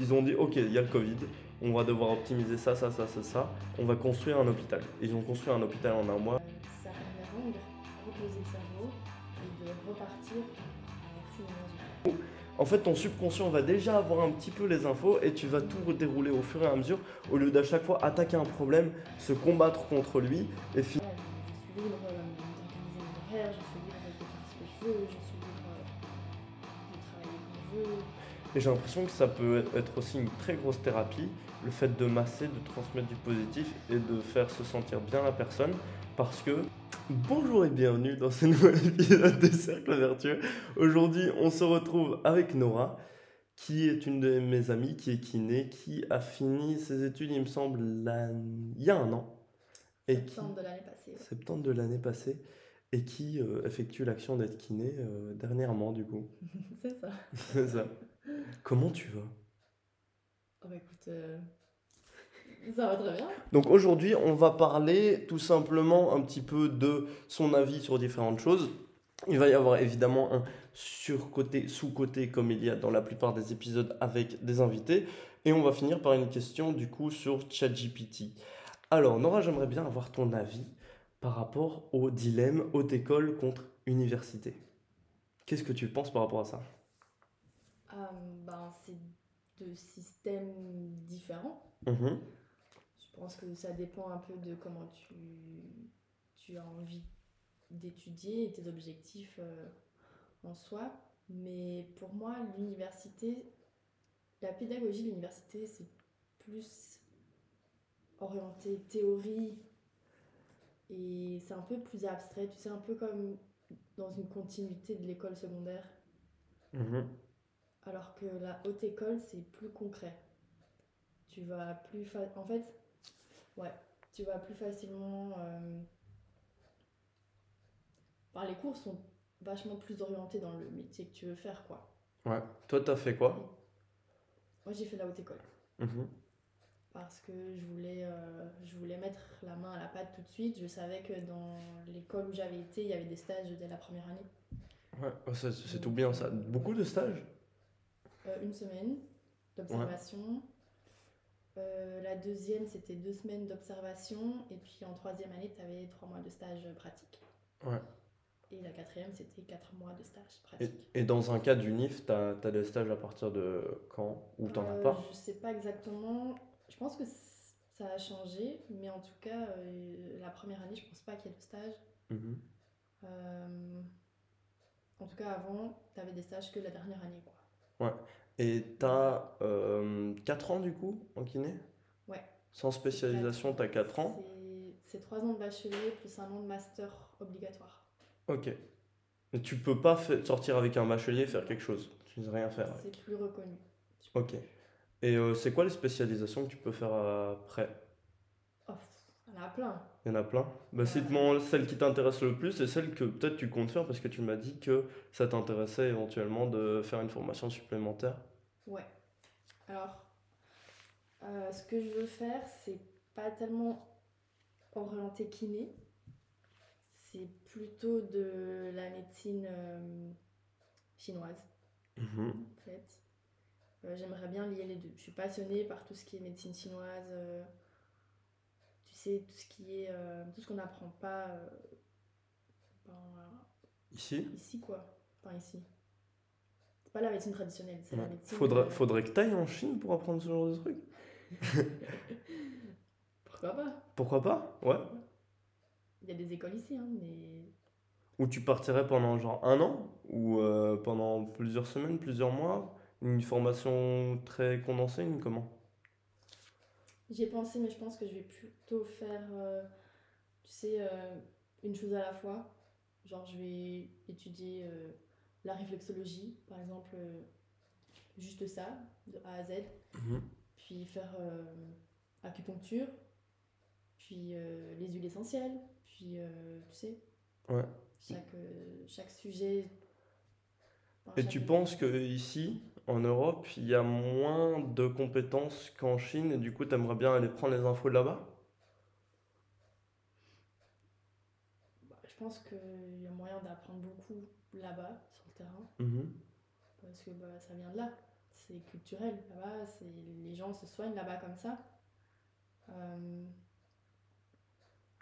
Ils ont dit, ok, il y a le Covid, on va devoir optimiser ça, ça, ça, ça, ça. On va construire un hôpital. Ils ont construit un hôpital en un mois. Ça permet vraiment de reposer le cerveau et de repartir avec full énergie. En fait, ton subconscient va déjà avoir un petit peu les infos et tu vas tout dérouler au fur et à mesure au lieu d'à chaque fois attaquer un problème, se combattre contre lui et fi- Et j'ai l'impression que ça peut être aussi une très grosse thérapie, le fait de masser, de transmettre du positif et de faire se sentir bien la personne. Parce que, bonjour et bienvenue dans ce nouvel épisode des Cercles Vertueux. Aujourd'hui, on se retrouve avec Nora, qui est une de mes amies, qui est kiné, qui a fini ses études, il me semble, il y a un an. Et qui, Septembre de l'année passée. ouais. septembre de l'année passée, et qui euh, effectue l'action d'être kiné euh, dernièrement, du coup. C'est ça. C'est ça. Comment tu vas? Oh bah écoute, euh, ça va très bien. Donc aujourd'hui, on va parler tout simplement un petit peu de son avis sur différentes choses. Il va y avoir évidemment un surcoté, sous-côté, comme il y a dans la plupart des épisodes avec des invités. Et on va finir par une question du coup sur ChatGPT. Alors Nora, j'aimerais bien avoir ton avis par rapport au dilemme haute école contre université. Qu'est-ce que tu penses par rapport à ça? Ben, c'est deux systèmes différents. Mhm. Je pense que ça dépend un peu de comment tu, tu as envie d'étudier et tes objectifs euh, en soi. Mais pour moi, l'université, la pédagogie de l'université, c'est plus orienté théorie et c'est un peu plus abstrait. Tu sais, un peu comme dans une continuité de l'école secondaire. Mhm. Alors que la haute école, c'est plus concret. Tu vas plus fa- En fait, ouais, tu vas plus facilement. euh, Enfin, les cours sont vachement plus orientés dans le métier que tu veux faire, quoi. Ouais. Toi, t'as fait quoi? Moi, j'ai fait la haute école Mhm. parce que je voulais, euh, je voulais mettre la main à la pâte tout de suite. Je savais que dans l'école où j'avais été, il y avait des stages dès la première année. Ouais, oh, ça, c'est tout bien ça. Beaucoup de stages? Une semaine d'observation. Euh, la deuxième, c'était deux semaines d'observation. Et puis en troisième année, tu avais trois mois de stage pratique. Ouais. Et la quatrième, c'était quatre mois de stage pratique. et dans un cas d'UNIF, tu as, des stages à partir de quand? Ou t'en as Euh, pas? Je sais pas exactement. Je pense que ça a changé. Mais en tout cas, euh, la première année, je pense pas qu'il y ait de stage. Mhm. Euh, en tout cas, avant, tu avais des stages que la dernière année. Quoi. Et tu as 4 ans du coup en kiné? Ouais. Sans spécialisation, tu as 4 ans? C'est- C'est trois ans de bachelier plus un an de master obligatoire. Ok. Mais tu peux pas sortir avec un bachelier et faire quelque chose. Tu ne rien faire. C'est plus reconnu. Ok. Et euh, c'est quoi les spécialisations que tu peux faire après? Y en a plein. Il y en a plein. Bah, cite-moi celle qui t'intéresse le plus et celle que peut-être tu comptes faire parce que tu m'as dit que ça t'intéressait éventuellement de faire une formation supplémentaire. Ouais. Alors, euh, ce que je veux faire, c'est pas tellement orienté kiné. C'est plutôt de la médecine euh, chinoise, Mhm. en fait. Euh, J'aimerais bien lier les deux. Je suis passionnée par tout ce qui est médecine chinoise. Sais, tout ce qui est. euh, tout ce qu'on n'apprend pas euh, ben, Ici? ici, quoi. Enfin, ici. C'est pas la médecine traditionnelle, c'est la médecine. Faudrait, euh, faudrait que tu ailles en Chine pour apprendre ce genre de trucs. Pourquoi pas? Pourquoi pas? Ouais. Il y a des écoles ici, hein, mais Ou tu partirais pendant genre un an? Ou pendant plusieurs semaines, plusieurs mois? Une formation très condensée, une comment? J'y ai pensé, mais je pense que je vais plutôt faire, euh, tu sais, euh, une chose à la fois. Genre, je vais étudier euh, la réflexologie, par exemple, juste ça, de A à Z. Puis faire acupuncture, puis les huiles essentielles, puis, tu sais, Ouais. chaque, chaque sujet. Et tu penses que ici, en Europe, il y a moins de compétences qu'en Chine et du coup, tu aimerais bien aller prendre les infos de là-bas? Bah, Je pense qu'il y a moyen d'apprendre beaucoup là-bas, sur le terrain. Mhm. parce que bah, ça vient de là. c'est culturel là-bas, les gens se soignent là-bas comme ça. Euh,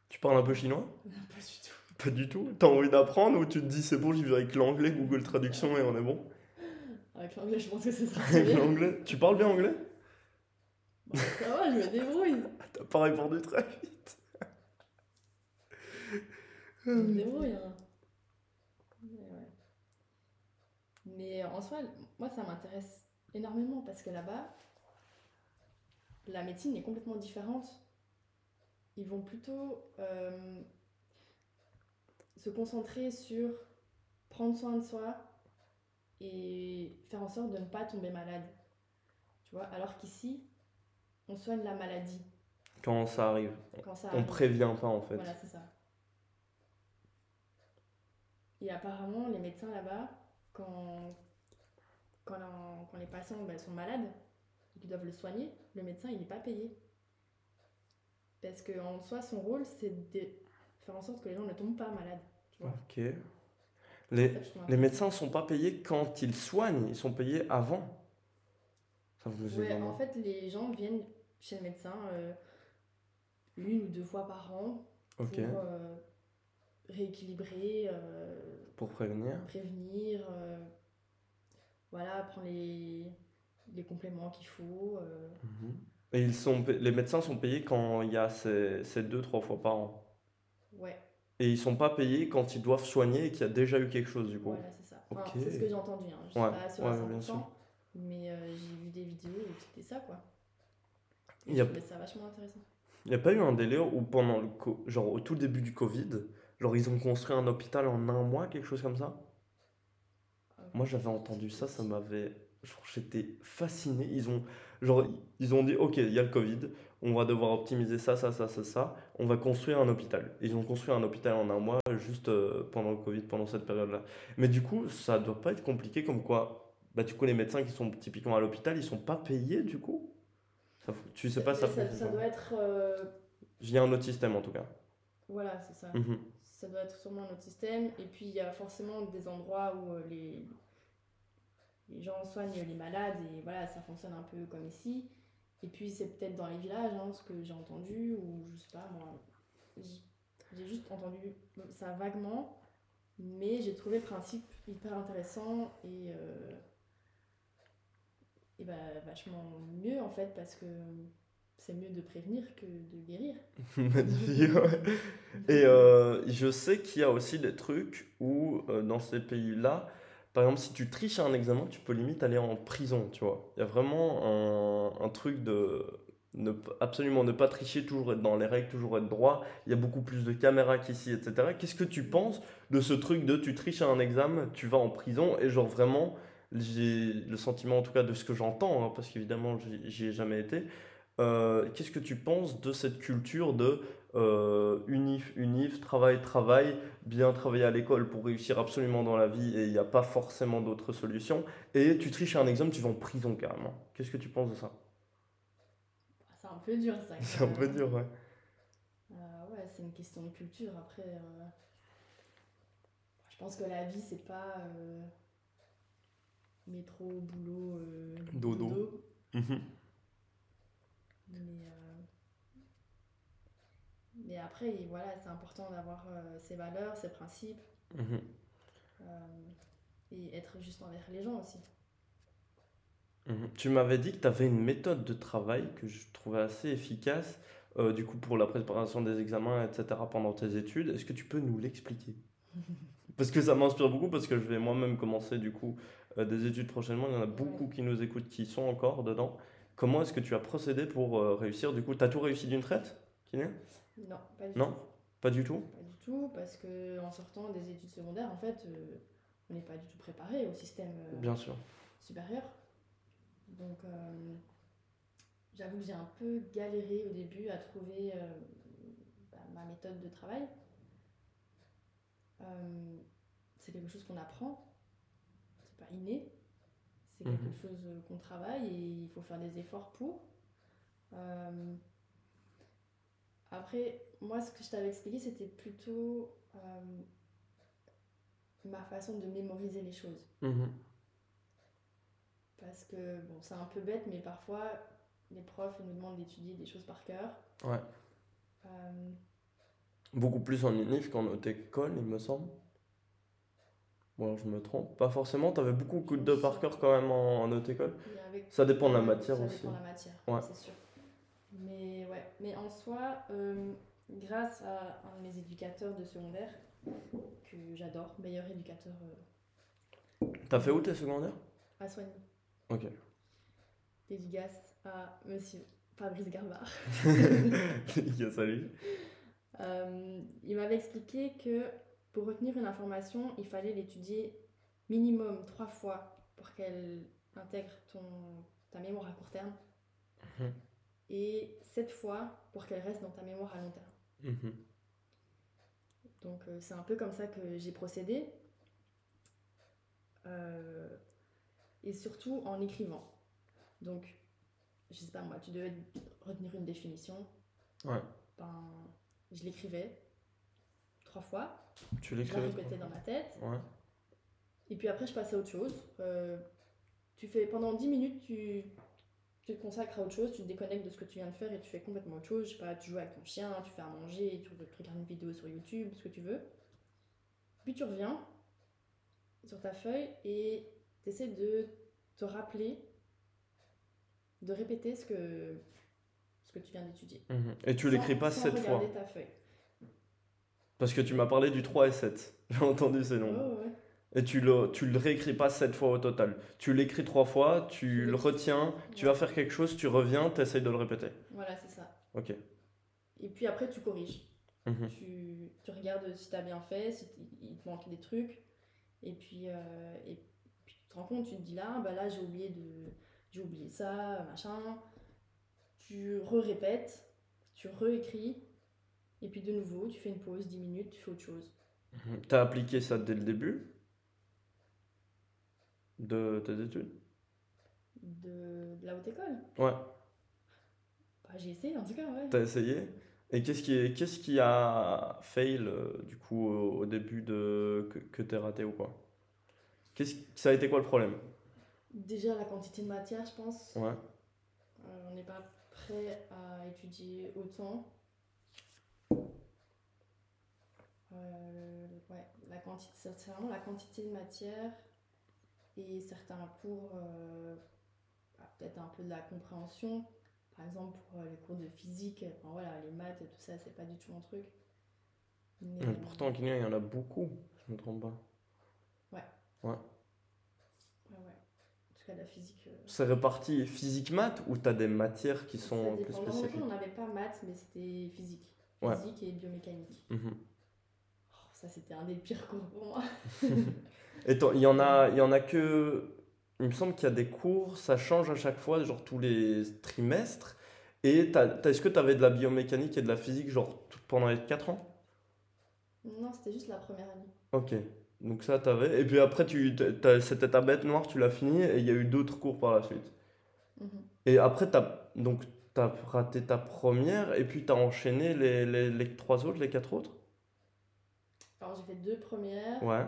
Tu parles un peu chinois? Pas du tout. Pas du tout. T'as envie d'apprendre ou tu te dis c'est bon, j'y vais avec l'anglais, Google Traduction et on est bon Avec l'anglais, je pense que ce sera Avec l'anglais Tu parles bien anglais? Bon, ça va, je me débrouille. T'as pas répondu très vite. Je me débrouille. hein. Mais, ouais. Mais en soi, moi, ça m'intéresse énormément parce que là-bas, la médecine est complètement différente. Ils vont plutôt euh, se concentrer sur prendre soin de soi et faire en sorte de ne pas tomber malade. Tu vois, alors qu'ici, on soigne la maladie Quand ça arrive, quand ça on arrive. prévient pas en fait. Voilà, c'est ça. Et apparemment, les médecins là-bas, quand, quand, la- quand les patients bah, sont malades et qu'ils doivent le soigner, le médecin, il n'est pas payé. Parce qu'en soi, son rôle, c'est de faire en sorte que les gens ne tombent pas malades. Tu vois Ok. Les, les médecins sont pas payés quand ils soignent, ils sont payés avant. Ça vous Ouais, en fait, les gens viennent chez le médecin euh, une ou deux fois par an pour euh, rééquilibrer, euh, Pour prévenir. prévenir, voilà, prendre les, les compléments qu'il faut. Mhm. Et ils sont, les médecins sont payés quand il y a ces, ces deux, trois fois par an. ouais, Et ils sont pas payés quand ils doivent soigner et qu'il y a déjà eu quelque chose du coup. voilà, c'est ça. Enfin. C'est ce que j'ai entendu, hein. je Ouais, pas ouais, à 100%, bien sûr. mais euh, j'ai vu des vidéos où c'était ça, quoi. Il y a- Je trouvais ça vachement intéressant. Il n'y a pas eu un délire où pendant le co- genre au tout début du Covid, genre ils ont construit un hôpital en un mois, quelque chose comme ça? Euh, Moi j'avais entendu ça, ça m'avait. Genre j'étais fasciné. Ils ont, genre, ils ont dit ok, il y a le Covid, on va devoir optimiser ça, ça, ça, ça, ça. On va construire un hôpital. Ils ont construit un hôpital en un mois juste euh, pendant le Covid, pendant cette période-là. Mais du coup, ça doit pas être compliqué comme quoi, bah du coup, les médecins qui sont typiquement à l'hôpital, ils sont pas payés du coup? Ça, tu sais pas ça ça, ça doit être. euh, Il y a un autre système en tout cas. voilà, c'est ça. Mhm. Ça doit être sûrement un autre système. Et puis, il y a forcément des endroits où euh, les, les gens soignent les malades et voilà, ça fonctionne un peu comme ici. Et puis, c'est peut-être dans les villages, hein, ce que j'ai entendu, ou je sais pas, moi. J'ai juste entendu ça vaguement, mais j'ai trouvé le principe hyper intéressant et, euh, et bah, vachement mieux en fait, parce que c'est mieux de prévenir que de guérir. Magnifique, ouais. Et euh, je sais qu'il y a aussi des trucs où, euh, dans ces pays-là, par exemple, si tu triches à un examen, tu peux limite aller en prison, tu vois. Il y a vraiment un, truc de absolument ne pas tricher, toujours être dans les règles, toujours être droit. Il y a beaucoup plus de caméras qu'ici, etc. Qu'est-ce que tu penses de ce truc de tu triches à un examen, tu vas en prison, et genre vraiment, j'ai le sentiment, en tout cas, de ce que j'entends, hein, parce qu'évidemment, j'y ai jamais été. Euh, qu'est-ce que tu penses de cette culture de euh, unif, unif, travail, travail, bien travailler à l'école pour réussir absolument dans la vie et il n'y a pas forcément d'autre solution. Et tu triches à un examen, tu vas en prison carrément. Qu'est-ce que tu penses de ça? C'est un peu dur ça. C'est un peu dur, ouais. Euh, ouais, c'est une question de culture. Après, euh, je pense que la vie, c'est pas métro, boulot, Dodo. Mhm. Mais, mais après, voilà, c'est important d'avoir euh, ses valeurs, ses principes Mhm. euh, et être juste envers les gens aussi. Mhm. Tu m'avais dit que tu avais une méthode de travail que je trouvais assez efficace, euh, du coup pour la préparation des examens, etc., pendant tes études. Est-ce que tu peux nous l'expliquer? Parce que ça m'inspire beaucoup, parce que je vais moi-même commencer du coup euh, des études prochainement. Il y en a beaucoup qui nous écoutent qui sont encore dedans. Comment est-ce que tu as procédé pour euh, réussir? Du coup, tu as tout réussi d'une traite, Kylian? Non, pas du Non? tout. Pas du tout? Pas du tout, parce que en sortant des études secondaires, en fait, euh, on n'est pas du tout préparé au système euh, Bien sûr. supérieur. Donc, euh, j'avoue que j'ai un peu galéré au début à trouver bah, ma méthode de travail. C'est quelque chose qu'on apprend, c'est pas inné, c'est quelque Mhm. chose euh, qu'on travaille et il faut faire des efforts pour. Après, moi, ce que je t'avais expliqué, c'était plutôt euh, ma façon de mémoriser les choses. Mhm. Parce que, bon, c'est un peu bête, mais parfois, les profs ils nous demandent d'étudier des choses par cœur. Ouais. Euh, Beaucoup plus en unif qu'en haute école, il me semble. Alors je me trompe. Pas forcément, t'avais beaucoup de par cœur quand même en, en haute école. Ça dépend de la matière ça aussi. dépend de la matière, Ouais. c'est sûr. Mais ouais, mais en soi, euh, grâce à un de mes éducateurs de secondaire, que j'adore, meilleur éducateur euh, T'as fait où tes secondaires? à Soigny, Ok. dédicace à monsieur Fabrice Garbard. yes, à lui. Euh, il m'avait expliqué que pour retenir une information, il fallait l'étudier minimum trois fois pour qu'elle intègre ton, ta mémoire à court terme Mhm. Et sept fois pour qu'elle reste dans ta mémoire à long terme. Mhm. Donc euh, c'est un peu comme ça que j'ai procédé. Euh, et surtout en écrivant. Donc, je sais pas moi, tu devais retenir une définition. Ouais. Ben, je l'écrivais trois fois, Tu je la l'écrivais répétais dans ma tête. Ouais. Et puis après, je passais à autre chose. Euh, tu fais pendant 10 minutes, tu, tu te consacres à autre chose, tu te déconnectes de ce que tu viens de faire et tu fais complètement autre chose. Je sais pas, tu joues avec ton chien, tu fais à manger, tu regardes une vidéo sur YouTube, ce que tu veux. Puis tu reviens sur ta feuille et tu essaies de te rappeler, de répéter ce que, ce que tu viens d'étudier. Mhm. Et tu l'écris pas sept fois. ta feuille. Parce que tu m'as parlé du 3 et 7. J'ai entendu ces ouais. Et tu le, tu le réécris pas 7 fois au total. Tu l'écris 3 fois, tu le retiens, tu vas faire quelque chose, tu reviens, tu essayes de le répéter. Voilà, c'est ça. Ok. Et puis après, tu corriges. Mhm. tu, tu regardes si tu as bien fait, si il te manque des trucs. Et puis, euh, et puis tu te rends compte, tu te dis là, bah là j'ai oublié, de, j'ai oublié ça, machin. Tu re-répètes, tu réécris. Et puis de nouveau, tu fais une pause, 10 minutes, tu fais autre chose. Mhm. T'as appliqué ça dès le début? De tes études? De, de la haute école? Ouais. Bah, j'ai essayé en tout cas, ouais. T'as essayé? Et qu'est-ce qui, qu'est-ce qui a fail euh, du coup au, au début de que, que t'es raté ou quoi? Qu'est-ce, ça a été quoi le problème? Déjà la quantité de matière, je pense. Ouais. Euh, on n'est pas prêt à étudier autant. Euh, ouais, la quantité, c'est vraiment la quantité de matière et certains cours, euh, bah, peut-être un peu de la compréhension. Par exemple, pour euh, les cours de physique, enfin, voilà, les maths et tout ça, c'est pas du tout mon truc. Mais, Mais pourtant, il y en a beaucoup, je me trompe pas. ouais, ouais. En tout cas, la physique. euh, C'est réparti physique-maths ou t'as des matières qui sont plus spécifiques? On n'avait pas maths, mais c'était physique. Ouais. Physique et biomécanique. Mhm. Ça, c'était un des pires cours pour moi. Et il y en a, il y en a que. Il me semble qu'il y a des cours, ça change à chaque fois, genre tous les trimestres. Et est-ce que tu avais de la biomécanique et de la physique, genre pendant les 4 ans? Non, c'était juste la première année. Ok. Donc ça, t'avais. Et puis après, tu, c'était ta bête noire, tu l'as fini, et il y a eu d'autres cours par la suite. Mhm. Et après, t'as, donc, t'as raté ta première, et puis t'as enchaîné les, les, les trois autres, les quatre autres? Alors, j'ai fait deux premières, Ouais.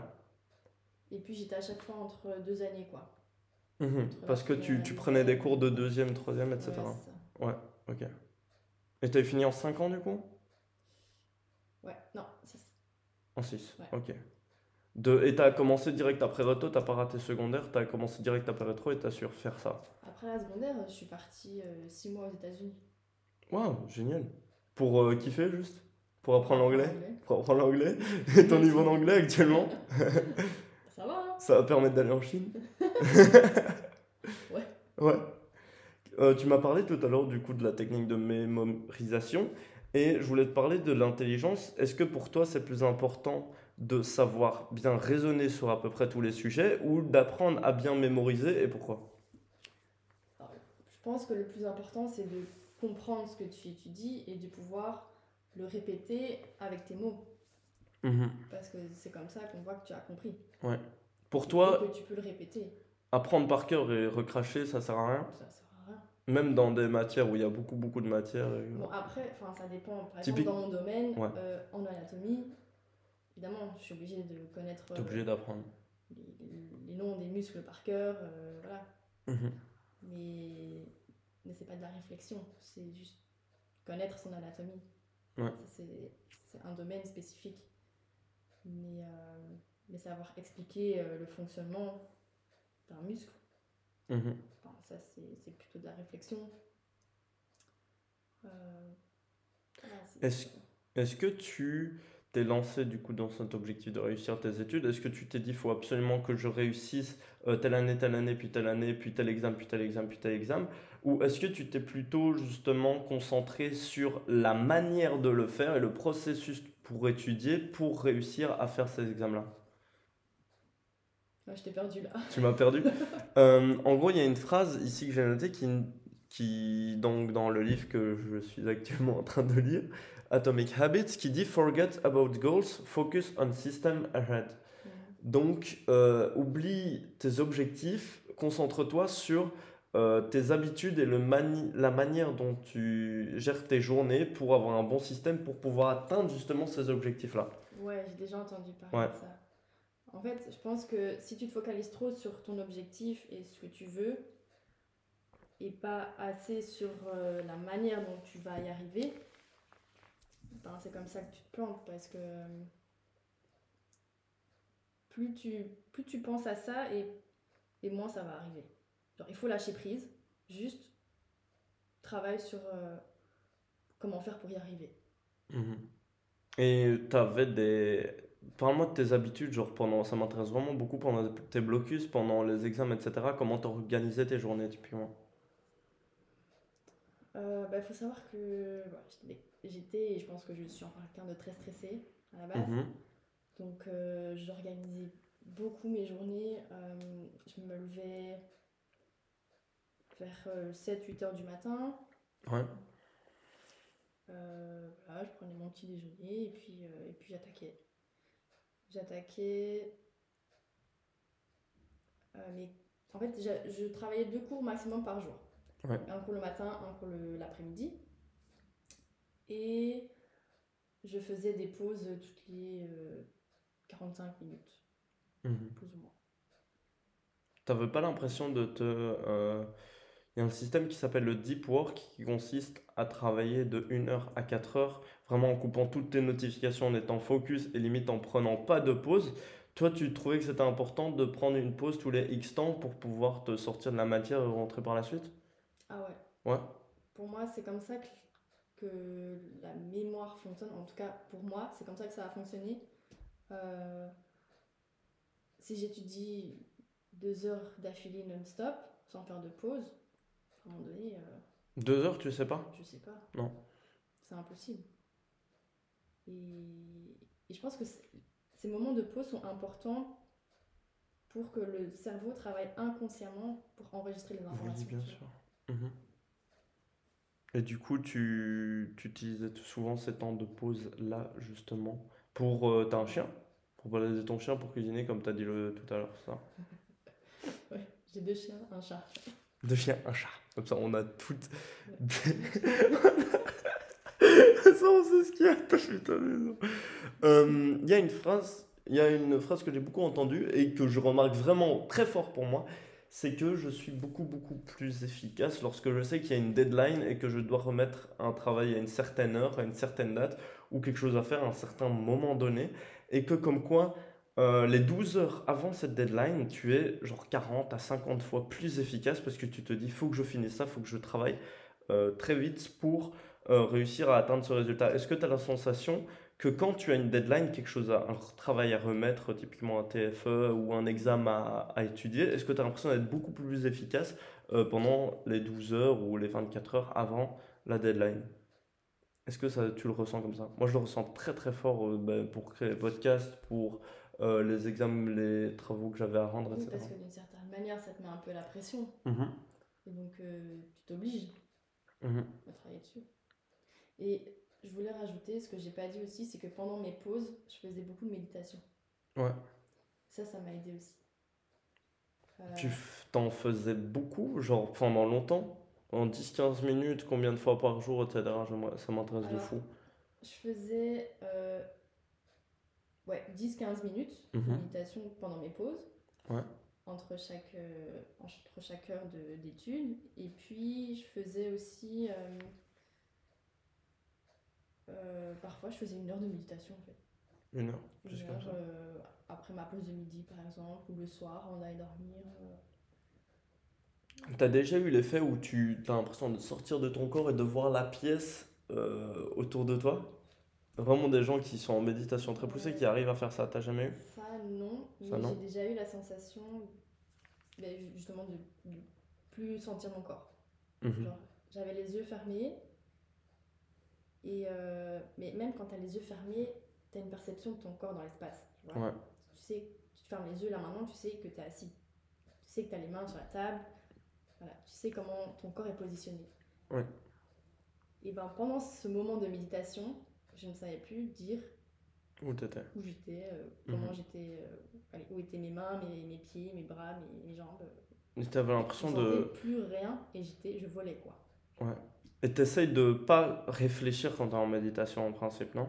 et puis j'étais à chaque fois entre deux années, quoi. Mhm. Entre Parce que tu, tu prenais des cours de deuxième, troisième, etc. Ouais. Ouais, ok. Et t'avais fini en 5 ans du coup? Ouais, non, six. En 6, Ouais. ok. De, et t'as commencé direct après rétro, t'as pas raté secondaire, t'as commencé direct après rétro et t'as su refaire ça. Après la secondaire, je suis partie euh, six mois aux États-Unis. Waouh, génial. Pour euh, kiffer juste? Pour apprendre l'anglais Anglais. Pour apprendre l'anglais Et ton niveau d'anglais actuellement Ça va, hein Ça va permettre d'aller en Chine Ouais. Ouais. Euh, tu m'as parlé tout à l'heure du coup de la technique de mémorisation et je voulais te parler de l'intelligence. Est-ce que pour toi c'est plus important de savoir bien raisonner sur à peu près tous les sujets ou d'apprendre à bien mémoriser et pourquoi? Je pense que le plus important, c'est de comprendre ce que tu étudies et de pouvoir le répéter avec tes mots. Parce que c'est comme ça qu'on voit que tu as compris. Pour toi, que tu peux le répéter. apprendre par cœur et recracher, ça sert à rien? Ça sert à rien. Même dans des matières où il y a beaucoup beaucoup de matières. et- Bon, après, ça dépend. Par Typique- exemple, dans mon domaine, Ouais. euh, en anatomie, évidemment, je suis obligée de connaître T'es euh, obligé d'apprendre. les, les- les noms des muscles par cœur. euh, voilà. Mhm. Mais, mais c'est pas de la réflexion, c'est juste connaître son anatomie. Ouais. C'est un domaine spécifique. Mais, euh, mais savoir expliquer euh, le fonctionnement d'un muscle, Mhm. enfin, ça c'est plutôt de la réflexion. Euh, Est-ce- Est-ce que tu t'es lancé du coup dans cet objectif de réussir tes études? Est-ce que tu t'es dit, faut absolument que je réussisse euh, telle année, telle année, puis telle année, puis tel examen, puis tel examen, puis tel examen? Ou est-ce que tu t'es plutôt justement concentré sur la manière de le faire et le processus pour étudier pour réussir à faire ces examens-là? Ouais, je t'ai perdu là. Tu m'as perdu. Euh, en gros, il y a une phrase ici que j'ai notée qui, qui, donc, dans le livre que je suis actuellement en train de lire, Atomic Habits, qui dit Forget about goals, focus on system ahead. Donc, euh, oublie tes objectifs, concentre-toi sur euh, tes habitudes et le mani- la manière dont tu gères tes journées pour avoir un bon système pour pouvoir atteindre justement ces objectifs-là. Ouais, j'ai déjà entendu parler Ouais. de ça. En fait, je pense que si tu te focalises trop sur ton objectif et ce que tu veux, et pas assez sur euh, la manière dont tu vas y arriver, ben, c'est comme ça que tu te plantes parce que euh, plus tu, plus tu penses à ça et, et moins ça va arriver. Genre, il faut lâcher prise, juste travaille sur euh, comment faire pour y arriver. Mhm. Et tu avais des... Parle-moi de tes habitudes, genre pendant, ça m'intéresse vraiment beaucoup pendant tes blocus, pendant les examens, etc. Comment t'organisais tes journées typiquement? Euh, bah, faut savoir que j'étais- j'étais, et je pense que je suis encore quelqu'un de très stressé à la base. Mhm. Donc euh, j'organisais beaucoup mes journées. Euh, je me levais vers 7-8 heures du matin. Ouais. Euh, voilà, je prenais mon petit déjeuner et puis, euh, et puis j'attaquais. J'attaquais. euh, mais en fait, j'a- je travaillais deux cours maximum par jour. Ouais. Un cours le matin, un cours l'après-midi. Et je faisais des pauses toutes les euh, 45 minutes, Mhm. plus ou moins. T'avais pas l'impression de te... euh, Il y a un système qui s'appelle le deep work qui consiste à travailler de 1 heure à 4 heures, vraiment en coupant toutes tes notifications, en étant focus et limite en prenant pas de pause. Toi, tu trouvais que c'était important de prendre une pause tous les X temps pour pouvoir te sortir de la matière et rentrer par la suite? Ah ouais. Ouais. Pour moi, c'est comme ça que, que la mémoire fonctionne. En tout cas, pour moi, c'est comme ça que ça a fonctionné. Euh, si j'étudie deux heures d'affilée non-stop, sans faire de pause, à un moment donné, euh, Deux heures, tu sais pas? je sais pas. Non. C'est impossible. Et, et je pense que ces moments de pause sont importants pour que le cerveau travaille inconsciemment pour enregistrer les informations. Oui, bien sûr. Mhm. Et du coup, tu, tu utilisais souvent ces temps de pause là, justement, pour... euh, t'as un chien? Pour balader ton chien pour cuisiner, comme t'as dit le, tout à l'heure, ça? Ouais, j'ai deux chiens, un chat. Deux chiens, un chat. Comme ça, on a toutes... ça, on sait ce qu'il y a. Putain. Euh, Il y a une phrase... Il y a une phrase que j'ai beaucoup entendue et que je remarque vraiment très fort pour moi, c'est que je suis beaucoup beaucoup plus efficace lorsque je sais qu'il y a une deadline et que je dois remettre un travail à une certaine heure, à une certaine date ou quelque chose à faire à un certain moment donné et que comme quoi euh, les 12 heures avant cette deadline, tu es genre 40 à 50 fois plus efficace parce que tu te dis faut que je finisse ça, faut que je travaille euh, très vite pour euh, réussir à atteindre ce résultat. Est-ce que tu as la sensation que quand tu as une deadline, quelque chose à, un travail à remettre, typiquement un TFE ou un examen à, à étudier, est-ce que tu as l'impression d'être beaucoup plus efficace euh, pendant les 12 heures ou les 24 heures avant la deadline? Est-ce que ça, tu le ressens comme ça? Moi, je le ressens très très fort euh, ben, pour créer les podcasts, pour euh, les examens, les travaux que j'avais à rendre, Oui, etc. parce que d'une certaine manière, ça te met un peu la pression. Mhm, Et donc, tu t'obliges mhm. à travailler dessus. Et je voulais rajouter, ce que j'ai pas dit aussi, c'est que pendant mes pauses, je faisais beaucoup de méditation. Ouais. Ça, ça m'a aidé aussi. Euh, Tu t'en faisais beaucoup, genre pendant longtemps? En 10-15 minutes, combien de fois par jour, etc. Ça m'intéresse de fou. je faisais euh, ouais, 10-15 minutes de Mhm. méditation pendant mes pauses. Ouais. entre chaque, euh, entre chaque heure de- d'études. Et puis, je faisais aussi. Euh, parfois, je faisais une heure de méditation en fait. Une heure, Une juste comme heure ça. euh, après ma pause de midi par exemple, ou le soir, avant d'aller dormir. euh. T'as déjà eu l'effet où tu as l'impression de sortir de ton corps et de voir la pièce autour de toi? Vraiment des gens qui sont en méditation très poussée, qui arrivent à faire ça, t'as jamais eu? Ça, non. Ça, mais j'ai déjà eu la sensation, ben, ju- justement, de, de plus sentir mon corps. Genre, j'avais les yeux fermés. Et euh, mais même quand tu as les yeux fermés, tu as une perception de ton corps dans l'espace. Tu, vois. Ouais. tu sais, tu te fermes les yeux là maintenant, tu sais que tu es assis. Tu sais que tu as les mains sur la table. Voilà, tu sais comment ton corps est positionné. Ouais. Et ben pendant ce moment de méditation, je ne savais plus dire Où j'étais, euh, comment Mhm. j'étais, euh, où étaient mes mains, mes, mes pieds, mes bras, mes, mes jambes. Et t'avais l'impression de... plus rien et j'étais, je volais quoi. Ouais. Et t'essayes de pas réfléchir quand t'es en méditation en principe, non?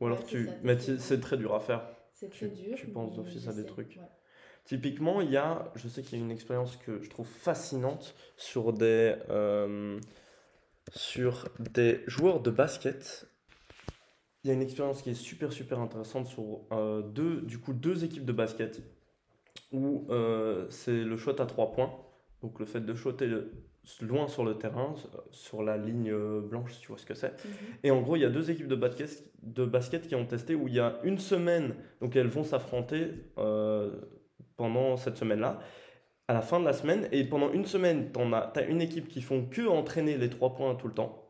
Ou alors Ouais, tu... ça, Mais c'est très dur à faire. C'est très dur. tu penses d'office à des trucs. ouais. Typiquement, il y a, je sais qu'il y a une expérience que je trouve fascinante sur des, euh, sur des joueurs de basket. Il y a une expérience qui est super super intéressante sur euh, deux, du coup, deux équipes de basket où euh, c'est le shot à trois points. Donc le fait de shotter le- loin sur le terrain, sur la ligne euh, blanche, si tu vois ce que c'est. Mhm. Et en gros, il y a deux équipes de basket, de basket qui ont testé où il y a une semaine, donc elles vont s'affronter euh, pendant cette semaine-là, à la fin de la semaine. Et pendant une semaine, tu as une équipe qui font que entraîner les trois points tout le temps.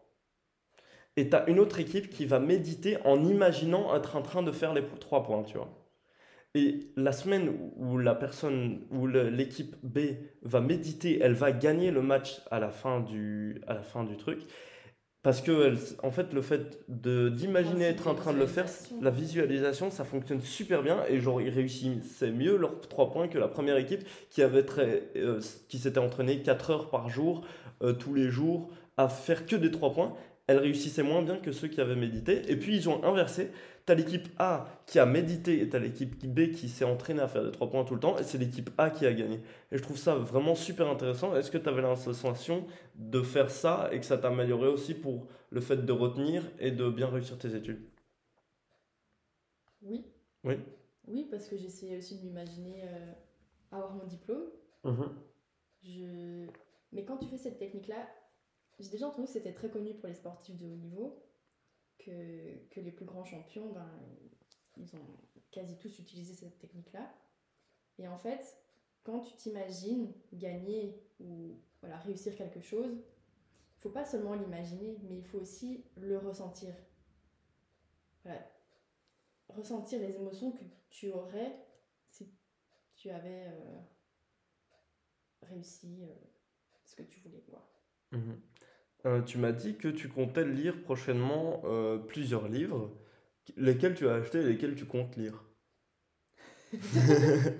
Et tu as une autre équipe qui va méditer en imaginant être en train de faire les trois points, tu vois. Et la semaine où la personne, où l'équipe B va méditer, elle va gagner le match à la fin du, à la fin du truc. Parce que, elle- en fait, le fait de d'imaginer être en train de le faire, la visualisation, ça fonctionne super bien. Et genre, ils réussissaient mieux leurs trois points que la première équipe qui avait très, euh, qui s'était entraînée 4 heures par jour, euh, tous les jours, à faire que des trois points. Elle réussissait moins bien que ceux qui avaient médité. Et puis, ils ont inversé. T'as l'équipe A qui a médité et t'as l'équipe B qui s'est entraînée à faire des trois points tout le temps. Et c'est l'équipe A qui a gagné. Et je trouve ça vraiment super intéressant. Est-ce que tu avais la sensation de faire ça et que ça t'a amélioré aussi pour le fait de retenir et de bien réussir tes études? Oui. Oui. Oui, parce que j'essayais aussi de m'imaginer euh, avoir mon diplôme. Je... Mais quand tu fais cette technique-là, j'ai déjà entendu que c'était très connu pour les sportifs de haut niveau, que, que les plus grands champions, ben, ils ont quasi tous utilisé cette technique-là. Et en fait, quand tu t'imagines gagner ou voilà, réussir quelque chose, il faut pas seulement l'imaginer, mais il faut aussi le ressentir. Ressentir les émotions que tu aurais si tu avais euh, réussi euh, ce que tu voulais. Mhm. Euh, tu m'as dit que tu comptais lire prochainement euh, plusieurs livres. Lesquels tu as acheté et lesquels tu comptes lire?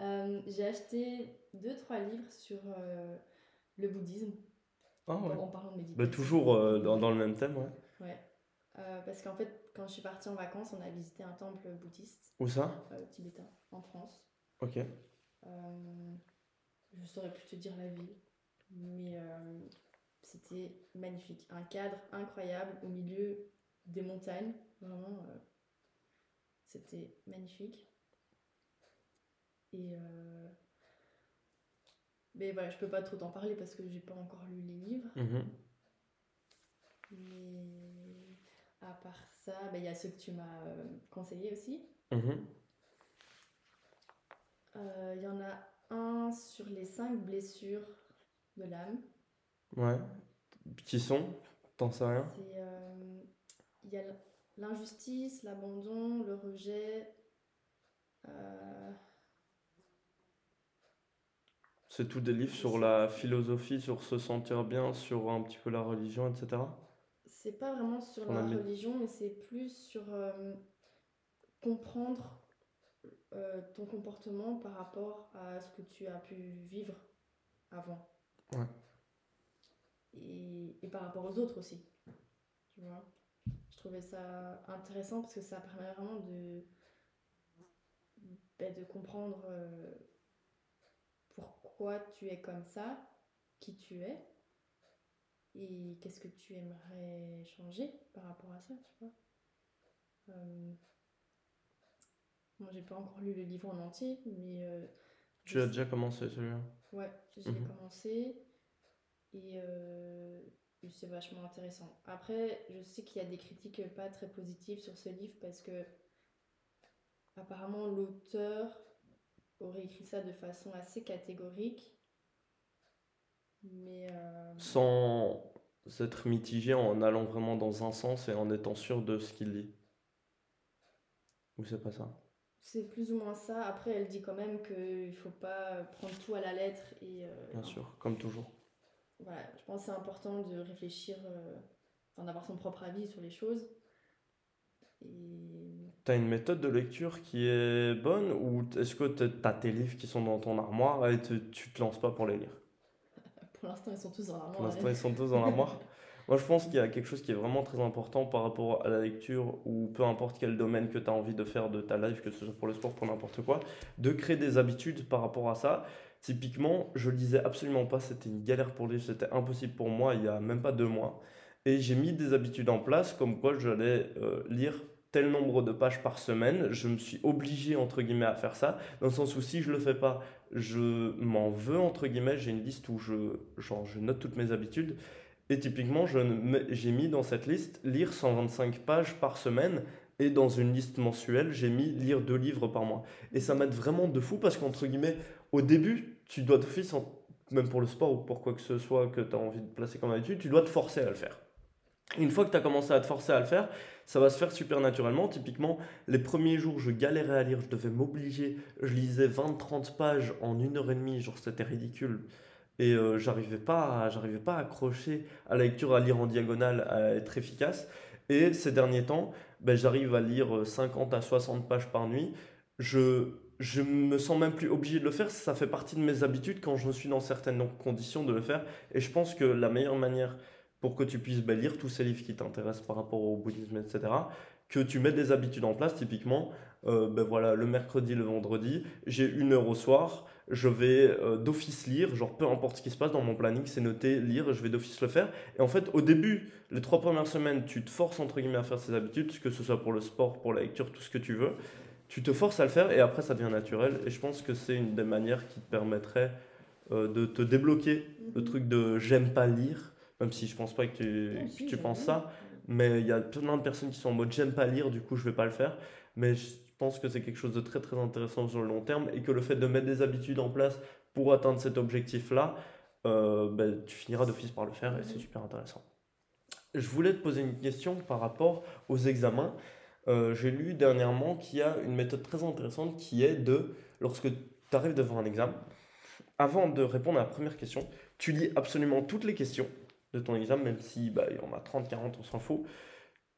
Euh, J'ai acheté deux, trois livres sur le bouddhisme Ah ouais. en parlant de méditation. Bah, toujours dans, dans le même thème, ouais. Ouais. Parce qu'en fait, quand je suis partie en vacances, on a visité un temple bouddhiste Où ça? tibétain en France. Ok. Je saurais plus te dire la ville, mais euh, c'était magnifique. Un cadre incroyable au milieu des montagnes. Vraiment, euh, c'était magnifique. Et euh, mais voilà, je peux pas trop t'en parler parce que j'ai pas encore lu les livres. Mhm. Mais à part ça, ben, il y a ceux que tu m'as conseillé aussi. Mhm. Euh, Il y en a un sur les cinq blessures de l'âme. Ouais. Qui sont? T'en sais rien? Euh, Il y a l'injustice, l'abandon, le rejet. euh, C'est tout des livres sur la philosophie, sur se sentir bien, sur un petit peu la religion, etc. c'est pas vraiment sur Sur la religion, mais c'est plus sur euh, comprendre ton comportement par rapport à ce que tu as pu vivre avant. Ouais. Et, et par rapport aux autres aussi. Tu vois? Je trouvais ça intéressant parce que ça permet vraiment de bah, de comprendre euh, pourquoi tu es comme ça, qui tu es, et qu'est-ce que tu aimerais changer par rapport à ça, tu vois? Euh, moi, j'ai pas encore lu le livre en entier, mais. Euh, tu as déjà commencé celui-là? Ouais, j'ai mhm. commencé. Et, et c'est vachement intéressant. Après, je sais qu'il y a des critiques pas très positives sur ce livre parce que apparemment l'auteur aurait écrit ça de façon assez catégorique. Mais. Euh, Sans être mitigé en allant vraiment dans un sens et en étant sûr de ce qu'il dit. Ou c'est pas ça? C'est plus ou moins ça. Après, elle dit quand même qu'il faut pas prendre tout à la lettre. et euh, Bien sûr, comme toujours. Voilà, je pense que c'est important de réfléchir, euh, enfin d'avoir son propre avis sur les choses. Et... T'as une méthode de lecture qui est bonne ou est-ce que t'as tes livres qui sont dans ton armoire et tu te lances pas pour les lire? Pour l'instant, ils sont tous dans l'armoire. Pour l'instant, ils sont tous dans l'armoire. Moi, je pense qu'il y a quelque chose qui est vraiment très important par rapport à la lecture ou peu importe quel domaine que tu as envie de faire de ta life, que ce soit pour le sport, pour n'importe quoi, de créer des habitudes par rapport à ça. Typiquement, je lisais absolument pas, c'était une galère pour lire, c'était impossible pour moi il y a même pas deux mois. Et j'ai mis des habitudes en place, comme quoi j'allais euh, lire tel nombre de pages par semaine. Je me suis obligé, entre guillemets, à faire ça, dans le sens où si je le fais pas, je m'en veux, entre guillemets. J'ai une liste où je, genre, je note toutes mes habitudes. Et typiquement, j'ai mis dans cette liste lire 125 pages par semaine. Et dans une liste mensuelle, j'ai mis lire deux livres par mois. Et ça m'aide vraiment de fou parce qu'entre guillemets, au début, tu dois d'office, même pour le sport ou pour quoi que ce soit que tu as envie de placer comme habitude, tu dois te forcer à le faire. Une fois que tu as commencé à te forcer à le faire, ça va se faire super naturellement. Typiquement, les premiers jours, je galérais à lire, je devais m'obliger. Je lisais 20-30 pages en une heure et demie, genre c'était ridicule. Et euh, j'arrivais pas, j'arrivais pas à accrocher à la lecture, à lire en diagonale, à être efficace. Et ces derniers temps, ben, j'arrive à lire 50 à 60 pages par nuit. Je, je me sens même plus obligé de le faire. Ça fait partie de mes habitudes quand je suis dans certaines conditions de le faire. Et je pense que la meilleure manière pour que tu puisses ben, lire tous ces livres qui t'intéressent par rapport au bouddhisme, etc. Que tu mettes des habitudes en place, typiquement, euh, ben voilà, le mercredi, le vendredi, j'ai une heure au soir, je vais euh, d'office lire, genre peu importe ce qui se passe dans mon planning, c'est noté, lire, je vais d'office le faire. Et en fait, au début, les trois premières semaines, tu te forces entre guillemets à faire ces habitudes, que ce soit pour le sport, pour la lecture, tout ce que tu veux. Tu te forces à le faire et après ça devient naturel. Et je pense que c'est une des manières qui te permettrait euh, de te débloquer le truc de j'aime pas lire même si je pense pas que tu, tu penses ça. Mais il y a plein de personnes qui sont en mode j'aime pas lire, du coup je vais pas le faire. Mais je pense que c'est quelque chose de très très intéressant sur le long terme et que le fait de mettre des habitudes en place pour atteindre cet objectif-là, euh, ben, tu finiras d'office par le faire et c'est super intéressant. Je voulais te poser une question par rapport aux examens. Euh, j'ai lu dernièrement qu'il y a une méthode très intéressante qui est de, lorsque tu arrives devant un examen, avant de répondre à la première question, tu lis absolument toutes les questions de ton examen, même si bah, il y en a 30, 40, on s'en fout.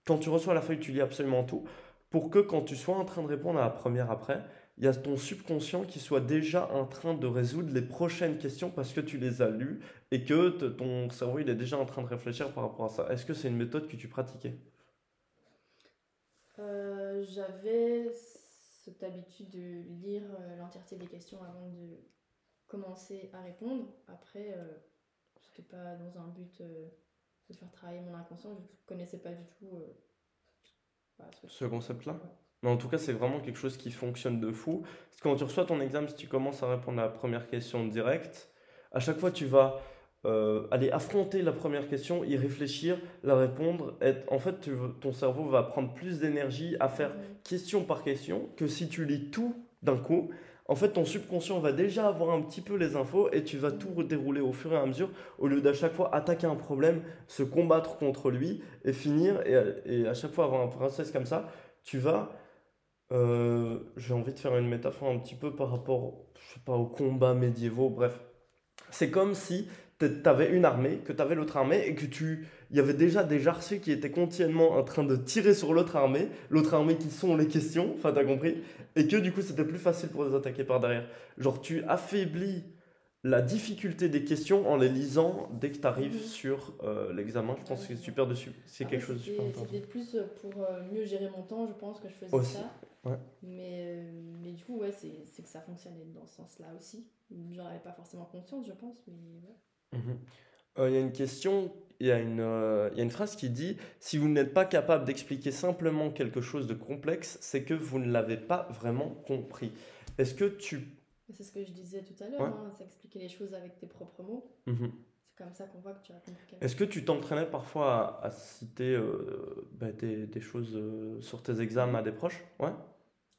Quand tu reçois la feuille, tu lis absolument tout pour que quand tu sois en train de répondre à la première après, il y a ton subconscient qui soit déjà en train de résoudre les prochaines questions parce que tu les as lues et que ton cerveau il est déjà en train de réfléchir par rapport à ça. Est-ce que c'est une méthode que tu pratiquais? Euh, J'avais cette habitude de lire euh, l'entièreté des questions avant de commencer à répondre. Après, euh, c'était pas dans un but euh, de faire travailler mon inconscient, je connaissais pas du tout ce, concept-là. Mais en tout cas, c'est vraiment quelque chose qui fonctionne de fou. Parce que quand tu reçois ton examen, si tu commences à répondre à la première question directe, à chaque fois, tu vas euh, aller affronter la première question, y réfléchir, la répondre. Être, en fait, ton cerveau va prendre plus d'énergie à faire question par question que si tu lis tout d'un coup en fait, ton subconscient va déjà avoir un petit peu les infos et tu vas tout dérouler au fur et à mesure au lieu d'à chaque fois attaquer un problème, se combattre contre lui et finir et, à chaque fois avoir un process comme ça, tu vas. Euh, j'ai envie de faire une métaphore un petit peu par rapport, je sais pas, aux combats médiévaux, bref. C'est comme si tu avais une armée, que tu avais l'autre armée et que tu il y avait déjà des jarciers qui étaient continuellement en train de tirer sur l'autre armée, l'autre armée qui sont les questions, enfin t'as compris, et que du coup c'était plus facile pour les attaquer par derrière. Genre tu affaiblis la difficulté des questions en les lisant dès que tu arrives mhm. sur euh, l'examen. Je pense que c'est super dessus. C'est quelque chose de super C'était plus pour euh, mieux gérer mon temps, je pense que je faisais ça. Ouais. Mais, euh, mais du coup, ouais, c'est que ça fonctionnait dans ce sens-là aussi. J'en avais pas forcément conscience, je pense, mais ouais. Mhm. Euh, Il y a une question, il y a une, euh, il y a une phrase qui dit Si vous n'êtes pas capable d'expliquer simplement quelque chose de complexe, c'est que vous ne l'avez pas vraiment compris. Est-ce que tu. C'est ce que je disais tout à l'heure, Ouais. hein, c'est expliquer les choses avec tes propres mots. Mhm. C'est comme ça qu'on voit que tu as compris quelque Est-ce que tu t'entraînais parfois à, à citer euh, bah, des, des choses euh, sur tes examens à des proches? Ouais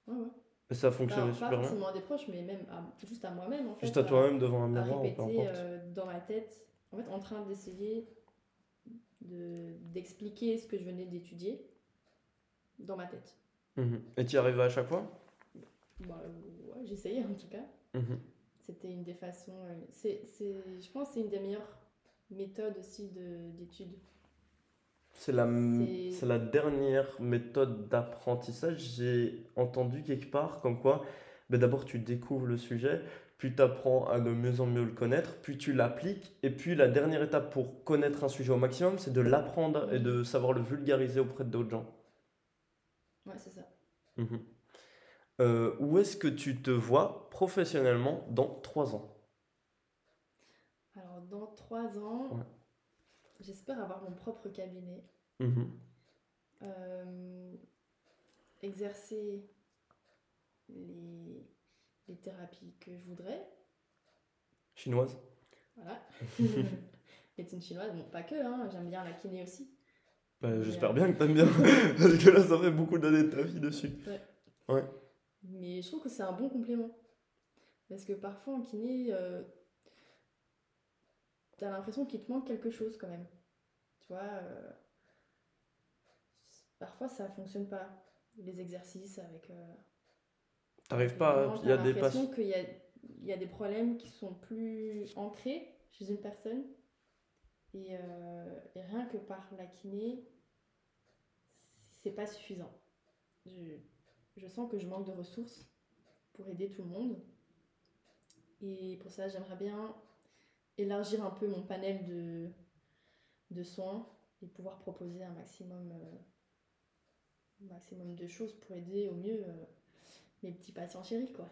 Ouais, ouais. Et ça fonctionnait Alors, pas super bien forcément à des proches, mais même à- juste à moi-même, en fait. Juste à toi-même devant un à miroir ou peu répéter importe. euh, dans ma tête, en fait, en train d'essayer de- d'expliquer ce que je venais d'étudier dans ma tête. Mhm. Et tu y arrivais à chaque fois? Bah, ouais, j'essayais en tout cas. Mhm. C'était une des façons. euh, c'est, c'est, je pense que c'est une des meilleures méthodes aussi de, d'études. C'est la, C'est- la dernière méthode d'apprentissage. J'ai entendu quelque part comme quoi, ben d'abord tu découvres le sujet, puis tu apprends à de mieux en mieux le connaître, puis tu l'appliques, et puis la dernière étape pour connaître un sujet au maximum, c'est de l'apprendre et de savoir le vulgariser auprès d'autres gens. Ouais, c'est ça. Mhm. Euh, où est-ce que tu te vois professionnellement dans trois ans? Alors, dans trois ans, Ouais. j'espère avoir mon propre cabinet. Mhm. euh, exercer les, les thérapies que je voudrais. Chinoise Voilà. Médecine chinoise, bon, pas que, hein, j'aime bien la kiné aussi. Mais, J'espère euh, bien que t'aimes bien, parce que là ça fait beaucoup d'années de ta vie dessus. Mais je trouve que c'est un bon complément. Parce que parfois en kiné, euh, t'as l'impression qu'il te manque quelque chose quand même. Tu vois, euh, parfois ça fonctionne pas. Les exercices avec. T'arrives pas, il y a des qu'il y a, il y a des problèmes qui sont plus ancrés chez une personne. Et, euh, et rien que par la kiné, c'est pas suffisant. Je, je sens que je manque de ressources pour aider tout le monde. Et pour ça, j'aimerais bien élargir un peu mon panel de, de soins et pouvoir proposer un maximum, euh, maximum de choses pour aider au mieux euh, mes petits patients chéris, quoi.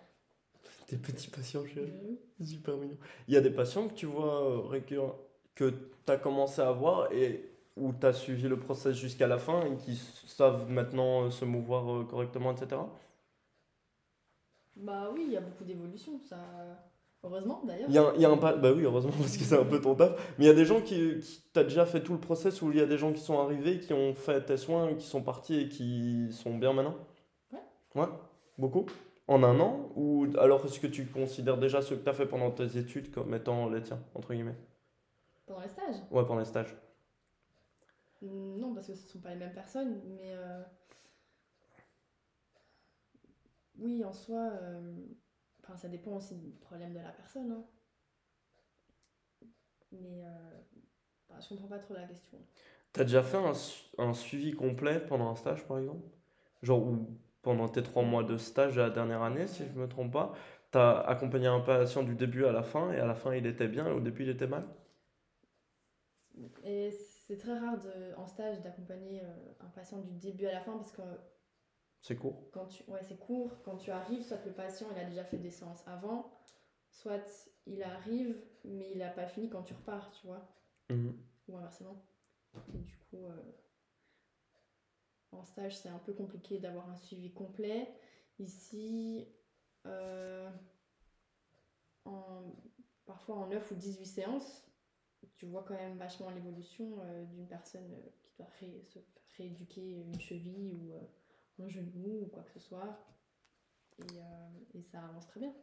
Des petits patients chéris. Mhm. Super mignon. Il y a des patients que tu vois euh, récurrents, que tu as commencé à voir et où tu as suivi le process jusqu'à la fin et qui savent maintenant euh, se mouvoir euh, correctement, etc. Bah oui, il y a beaucoup d'évolutions, ça. Heureusement d'ailleurs. Il y a, y a un pa- Bah oui, heureusement, parce que c'est un peu ton taf. Mais il y a des gens qui, qui t'as déjà fait tout le process où il y a des gens qui sont arrivés, qui ont fait tes soins, qui sont partis et qui sont bien maintenant? Ouais. Ouais, beaucoup En un an Ou alors est-ce que tu considères déjà ceux que tu as fait pendant tes études comme étant les tiens, entre guillemets? Pendant les stages? Ouais, pendant les stages. Non, parce que ce ne sont pas les mêmes personnes, mais. euh, Oui, en soi. euh, Enfin, ça dépend aussi du problème de la personne. hein. Mais. euh, bah, je comprends pas trop la question. T'as déjà fait un, un suivi complet pendant un stage, par exemple? Genre, ou pendant tes trois mois de stage de la dernière année, si je me trompe pas, t'as accompagné un patient du début à la fin, et à la fin il était bien, et au début il était mal? Et c'est très rare de, en stage d'accompagner euh, un patient du début à la fin parce que C'est court. quand tu ouais c'est court quand tu arrives soit le patient il a déjà fait des séances avant soit il arrive mais il n'a pas fini quand tu repars tu vois Mhm. ou inversement et du coup euh, en stage c'est un peu compliqué d'avoir un suivi complet. Ici euh, parfois en 9 ou 18 séances tu vois quand même vachement l'évolution euh, d'une personne euh, qui doit se rééduquer une cheville ou un genou ou quoi que ce soit. Et, et ça avance très bien.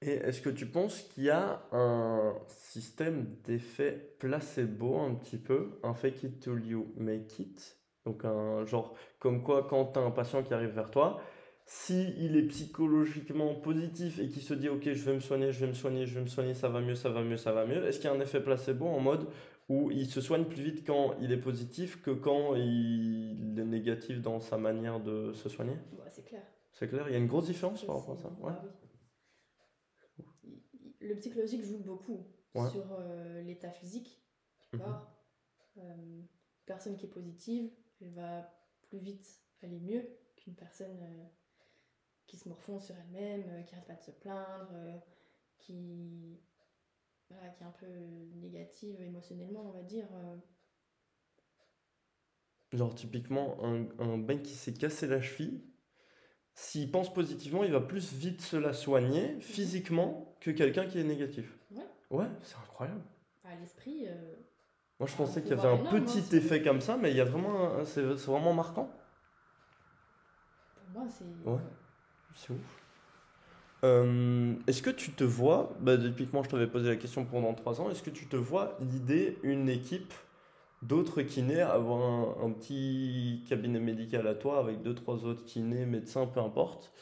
Et est-ce que tu penses qu'il y a un système d'effet placebo un petit peu, un fake it till you make it? Donc un genre comme quoi quand tu as un patient qui arrive vers toi, si il est psychologiquement positif et qu'il se dit ok je vais me soigner, je vais me soigner, je vais me soigner, ça va mieux, ça va mieux, ça va mieux, est-ce qu'il y a un effet placebo en mode où il se soigne plus vite quand il est positif que quand il est négatif dans sa manière de se soigner? C'est clair C'est clair, il y a une grosse différence par rapport à ça ouais. ah oui. Le psychologique joue beaucoup Ouais. sur euh, l'état physique corps. Euh, personne qui est positive, elle va plus vite aller mieux qu'une personne euh, qui se morfond sur elle-même, euh, qui arrête pas de se plaindre, euh, qui, voilà, qui est un peu négative émotionnellement, on va dire. Genre, typiquement, un, un mec qui s'est cassé la cheville, s'il pense positivement, il va plus vite se la soigner physiquement que quelqu'un qui est négatif. Ouais. Ouais, c'est incroyable. à l'esprit, Moi, je pensais qu'il y avait un énorme, hein, petit c'est- effet comme ça, mais il y a vraiment. un- C'est vraiment marquant. pour moi, c'est. Ouais. C'est ouf. Euh, est-ce que tu te vois, bah, typiquement je t'avais posé la question pendant 3 ans, est-ce que tu te vois l'idée, une équipe d'autres kinés, avoir un, un petit cabinet médical à toi avec deux trois autres kinés, médecins, peu importe,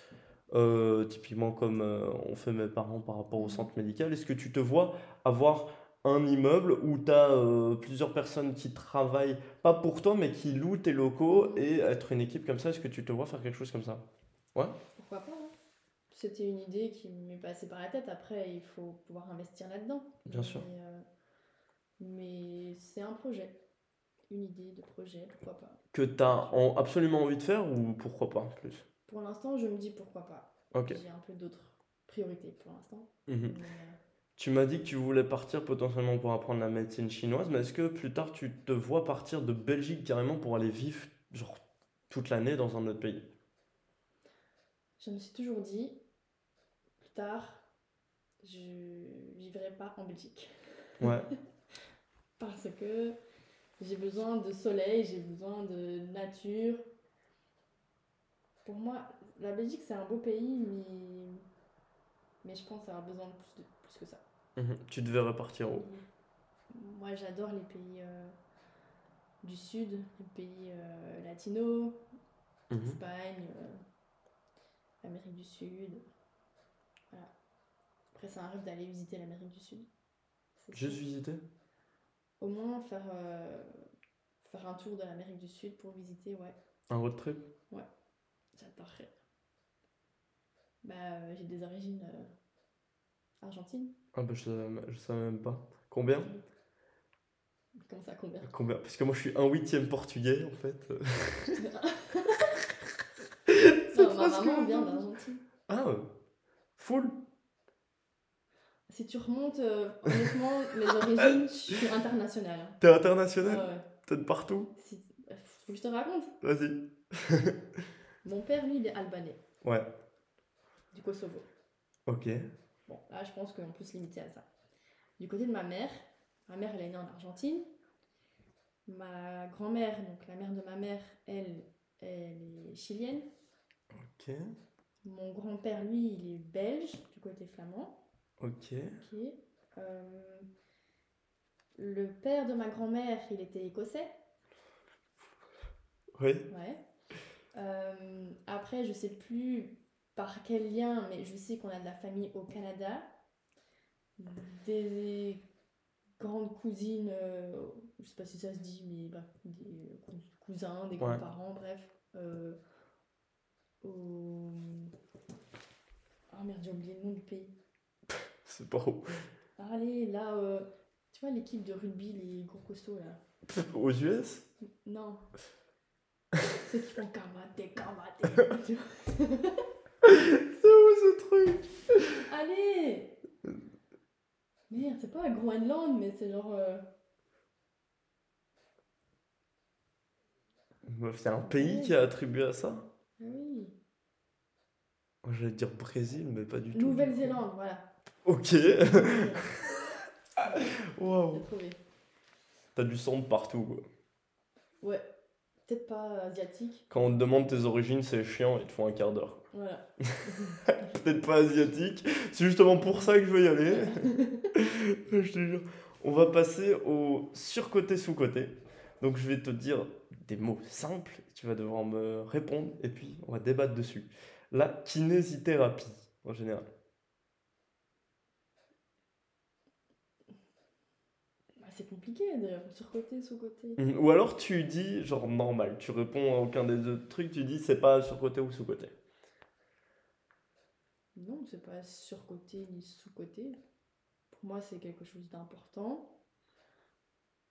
euh, typiquement comme euh, ont fait mes parents par rapport au centre médical, est-ce que tu te vois avoir un immeuble où tu as plusieurs personnes qui travaillent, pas pour toi, mais qui louent tes locaux et être une équipe comme ça, est-ce que tu te vois faire quelque chose comme ça? Pourquoi pas hein. C'était une idée qui m'est passée par la tête. Après, il faut pouvoir investir là-dedans. Bien sûr. Mais, euh, mais c'est un projet. Une idée de projet, pourquoi pas. que tu as absolument envie de faire ou pourquoi pas plus? Pour l'instant, je me dis pourquoi pas. J'ai un peu d'autres priorités pour l'instant. Mhm. Euh, Tu m'as dit que tu voulais partir potentiellement pour apprendre la médecine chinoise, mais est-ce que plus tard tu te vois partir de Belgique carrément pour aller vivre genre toute l'année dans un autre pays? Je me suis toujours dit, plus tard, je vivrai pas en Belgique. Ouais. Parce que j'ai besoin de soleil, j'ai besoin de nature. Pour moi, la Belgique, c'est un beau pays, mais, mais je pense avoir besoin de plus, de plus que ça. Mhm. Tu devais repartir où? Moi, j'adore les pays euh, du Sud, les pays euh, latinos, Mhm. Espagne, euh, Amérique du Sud. Voilà. Après, c'est un rêve d'aller visiter l'Amérique du Sud. Juste visiter? Au moins faire, faire un tour de l'Amérique du Sud pour visiter, ouais, Un road trip? J'adorerais. Bah, j'ai des origines argentines. Ah bah je je savais même pas. Combien? Comment ça, combien? Combien? Parce que moi je suis un huitième portugais en fait. Non, ma maman vient d'Argentine. Ah, full Si tu remontes, euh, honnêtement, les origines, je suis internationale. hein. T'es international Ouais, ouais. T'es de partout? Si- euh, Faut que je te raconte. Vas-y. Mon père, lui, il est albanais, Ouais, du Kosovo. ok. Bon, là, je pense qu'on peut se limiter à ça. Du côté de ma mère, ma mère, elle est née en Argentine. Ma grand-mère, donc la mère de ma mère, elle, elle est chilienne. Ok, Mon grand-père, lui, il est belge, du côté flamand. ok. Ok. Euh, le père de ma grand-mère, il était écossais. Oui. Ouais. Euh, après, je sais plus par quel lien, mais je sais qu'on a de la famille au Canada. Des grandes cousines, euh, je sais pas si ça se dit, mais bref, des cou- cousins, des Ouais. grands-parents, bref. euh, au... Oh merde, j'ai oublié le nom du pays. C'est pas où. Allez, là, euh, tu vois l'équipe de rugby, les gros costauds là. Aux US Non. Ceux qui font kamate, kamate. C'est où ce truc? Allez Merde, c'est pas à Groenland, mais c'est genre. euh, Meuf, C'est un pays qui a attribué à ça Ah oui. Moi, J'allais dire Brésil, mais pas du tout. Nouvelle-Zélande, voilà. Ok. J'ai Waouh. trouvé. T'as du sang de partout. quoi. Ouais. Peut-être pas asiatique. Quand on te demande tes origines, c'est chiant, ils te font un quart d'heure. Voilà. Peut-être pas asiatique. C'est justement pour ça que je veux y aller. je te jure. On va passer au surcoté sous-côté. Donc je vais te dire des mots simples, tu vas devoir me répondre et puis on va débattre dessus. La kinésithérapie en général. Compliqué d'ailleurs, surcoté, sous-côté. Mhm. Ou alors tu dis genre normal, tu réponds à aucun des deux trucs, tu dis c'est pas surcoté ou sous-côté. Non, c'est pas surcoté ni sous-côté. Pour moi, c'est quelque chose d'important.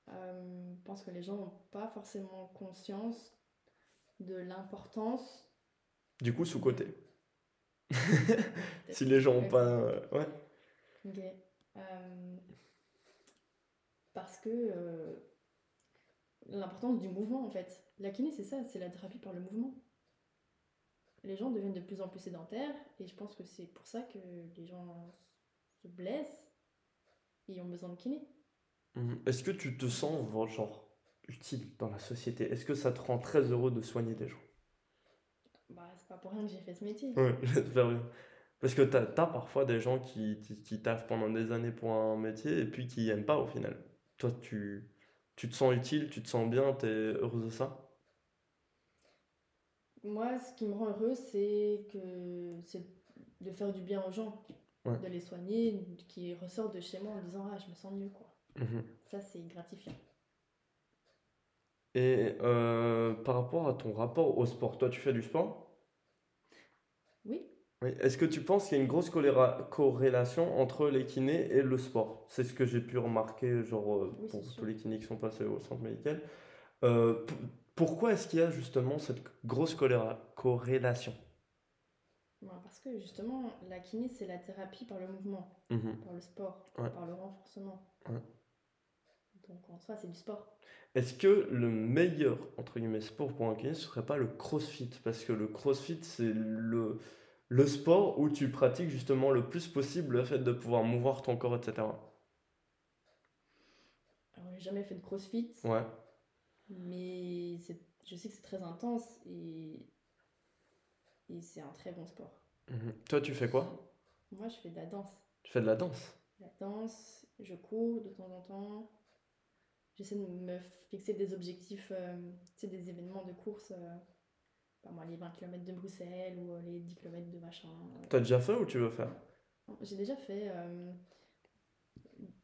Euh, je pense que les gens n'ont pas forcément conscience de l'importance Du coup, sous-côté. si les gens ont pas. euh, Ouais. Ok. Euh, parce que euh, l'importance du mouvement, en fait. La kiné, c'est ça, c'est la thérapie par le mouvement. Les gens deviennent de plus en plus sédentaires, et je pense que c'est pour ça que les gens se blessent et ont besoin de kiné. Mhm. Est-ce que tu te sens genre, utile dans la société? Est-ce que ça te rend très heureux de soigner des gens? Bah, c'est pas pour rien que j'ai fait ce métier. Ouais, j'espère bien. Parce que t'as, t'as parfois des gens qui, qui, qui taffent pendant des années pour un métier et puis qui aiment pas au final. Toi, tu, tu te sens utile, tu te sens bien, t'es heureuse de ça? Moi, ce qui me rend heureuse, c'est que c'est de faire du bien aux gens, Ouais. de les soigner, qui ressortent de chez moi en disant ah je me sens mieux quoi. Mhm. Ça c'est gratifiant. Et euh, par rapport à ton rapport au sport, toi, tu fais du sport? Oui. Est-ce que tu penses qu'il y a une grosse coléra- corrélation entre les kinés et le sport? C'est ce que j'ai pu remarquer, genre, euh, Oui, pour sûr. tous les kinés qui sont passés au centre médical. Euh, p- pourquoi est-ce qu'il y a justement cette grosse coléra- corrélation? Bon, parce que justement la kiné c'est la thérapie par le mouvement, Mhm. par le sport, Ouais. par le renforcement. Ouais. Donc en soi c'est du sport. Est-ce que le meilleur, entre guillemets, sport pour un kiné, ce serait pas le crossfit? Parce que le crossfit, c'est le, le sport où tu pratiques justement le plus possible le fait de pouvoir mouvoir ton corps, etc. Alors j'ai jamais fait de crossfit, Ouais. mais c'est, je sais que c'est très intense et, et c'est un très bon sport. Mhm. Toi, tu fais quoi? Moi je fais de la danse. Tu fais de la danse? La danse, je cours de temps en temps. J'essaie de me fixer des objectifs, euh, tu sais, des événements de course, euh, pas moi, les 20 km de Bruxelles ou euh, les 10 km de machin. euh. T'as déjà fait ou tu veux faire? J'ai déjà fait euh,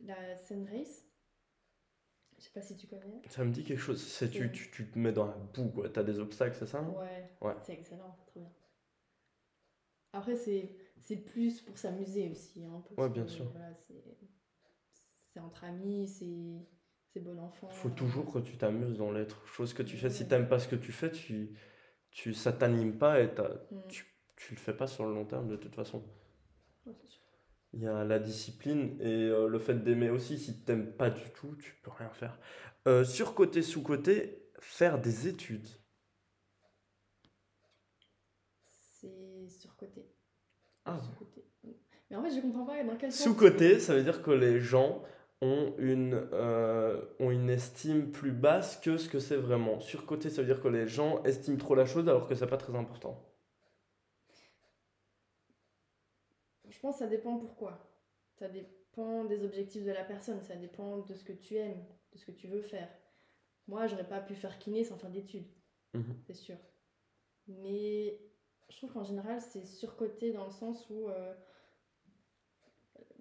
la Sun Race. Je sais pas si tu connais. Ça me dit quelque chose. C'est tu, tu, tu te mets dans la boue, quoi. T'as des obstacles, c'est ça? Ouais, Ouais. c'est excellent, c'est trop bien. Après, c'est c'est plus pour s'amuser aussi. Hein, Ouais, bien que, sûr. voilà, c'est c'est entre amis, c'est c'est bon enfant. Faut toujours que tu t'amuses dans l'être. Chose que tu fais. Si t'aimes pas ce que tu fais, tu, tu, ça t'anime pas et t'as- Mm. tu, tu le fais pas sur le long terme de toute façon. Ouais, c'est sûr. Il y a la discipline et euh, le fait d'aimer aussi. Si t'aimes pas du tout, tu peux rien faire. Euh, surcoté, sous-côté, faire des études. C'est surcoté. Ah. Sous-côté. Mais en fait, je comprends pas dans quel sens. Sous-côté, ça veut dire que les gens ont une, euh, ont une estime plus basse que ce que c'est vraiment. Surcoté, ça veut dire que les gens estiment trop la chose alors que c'est pas très important. Je pense que ça dépend pourquoi. Ça dépend des objectifs de la personne, ça dépend de ce que tu aimes, de ce que tu veux faire. Moi, j'aurais pas pu faire kiné sans faire d'études, Mhm. c'est sûr. Mais je trouve qu'en général, c'est surcoté dans le sens où euh,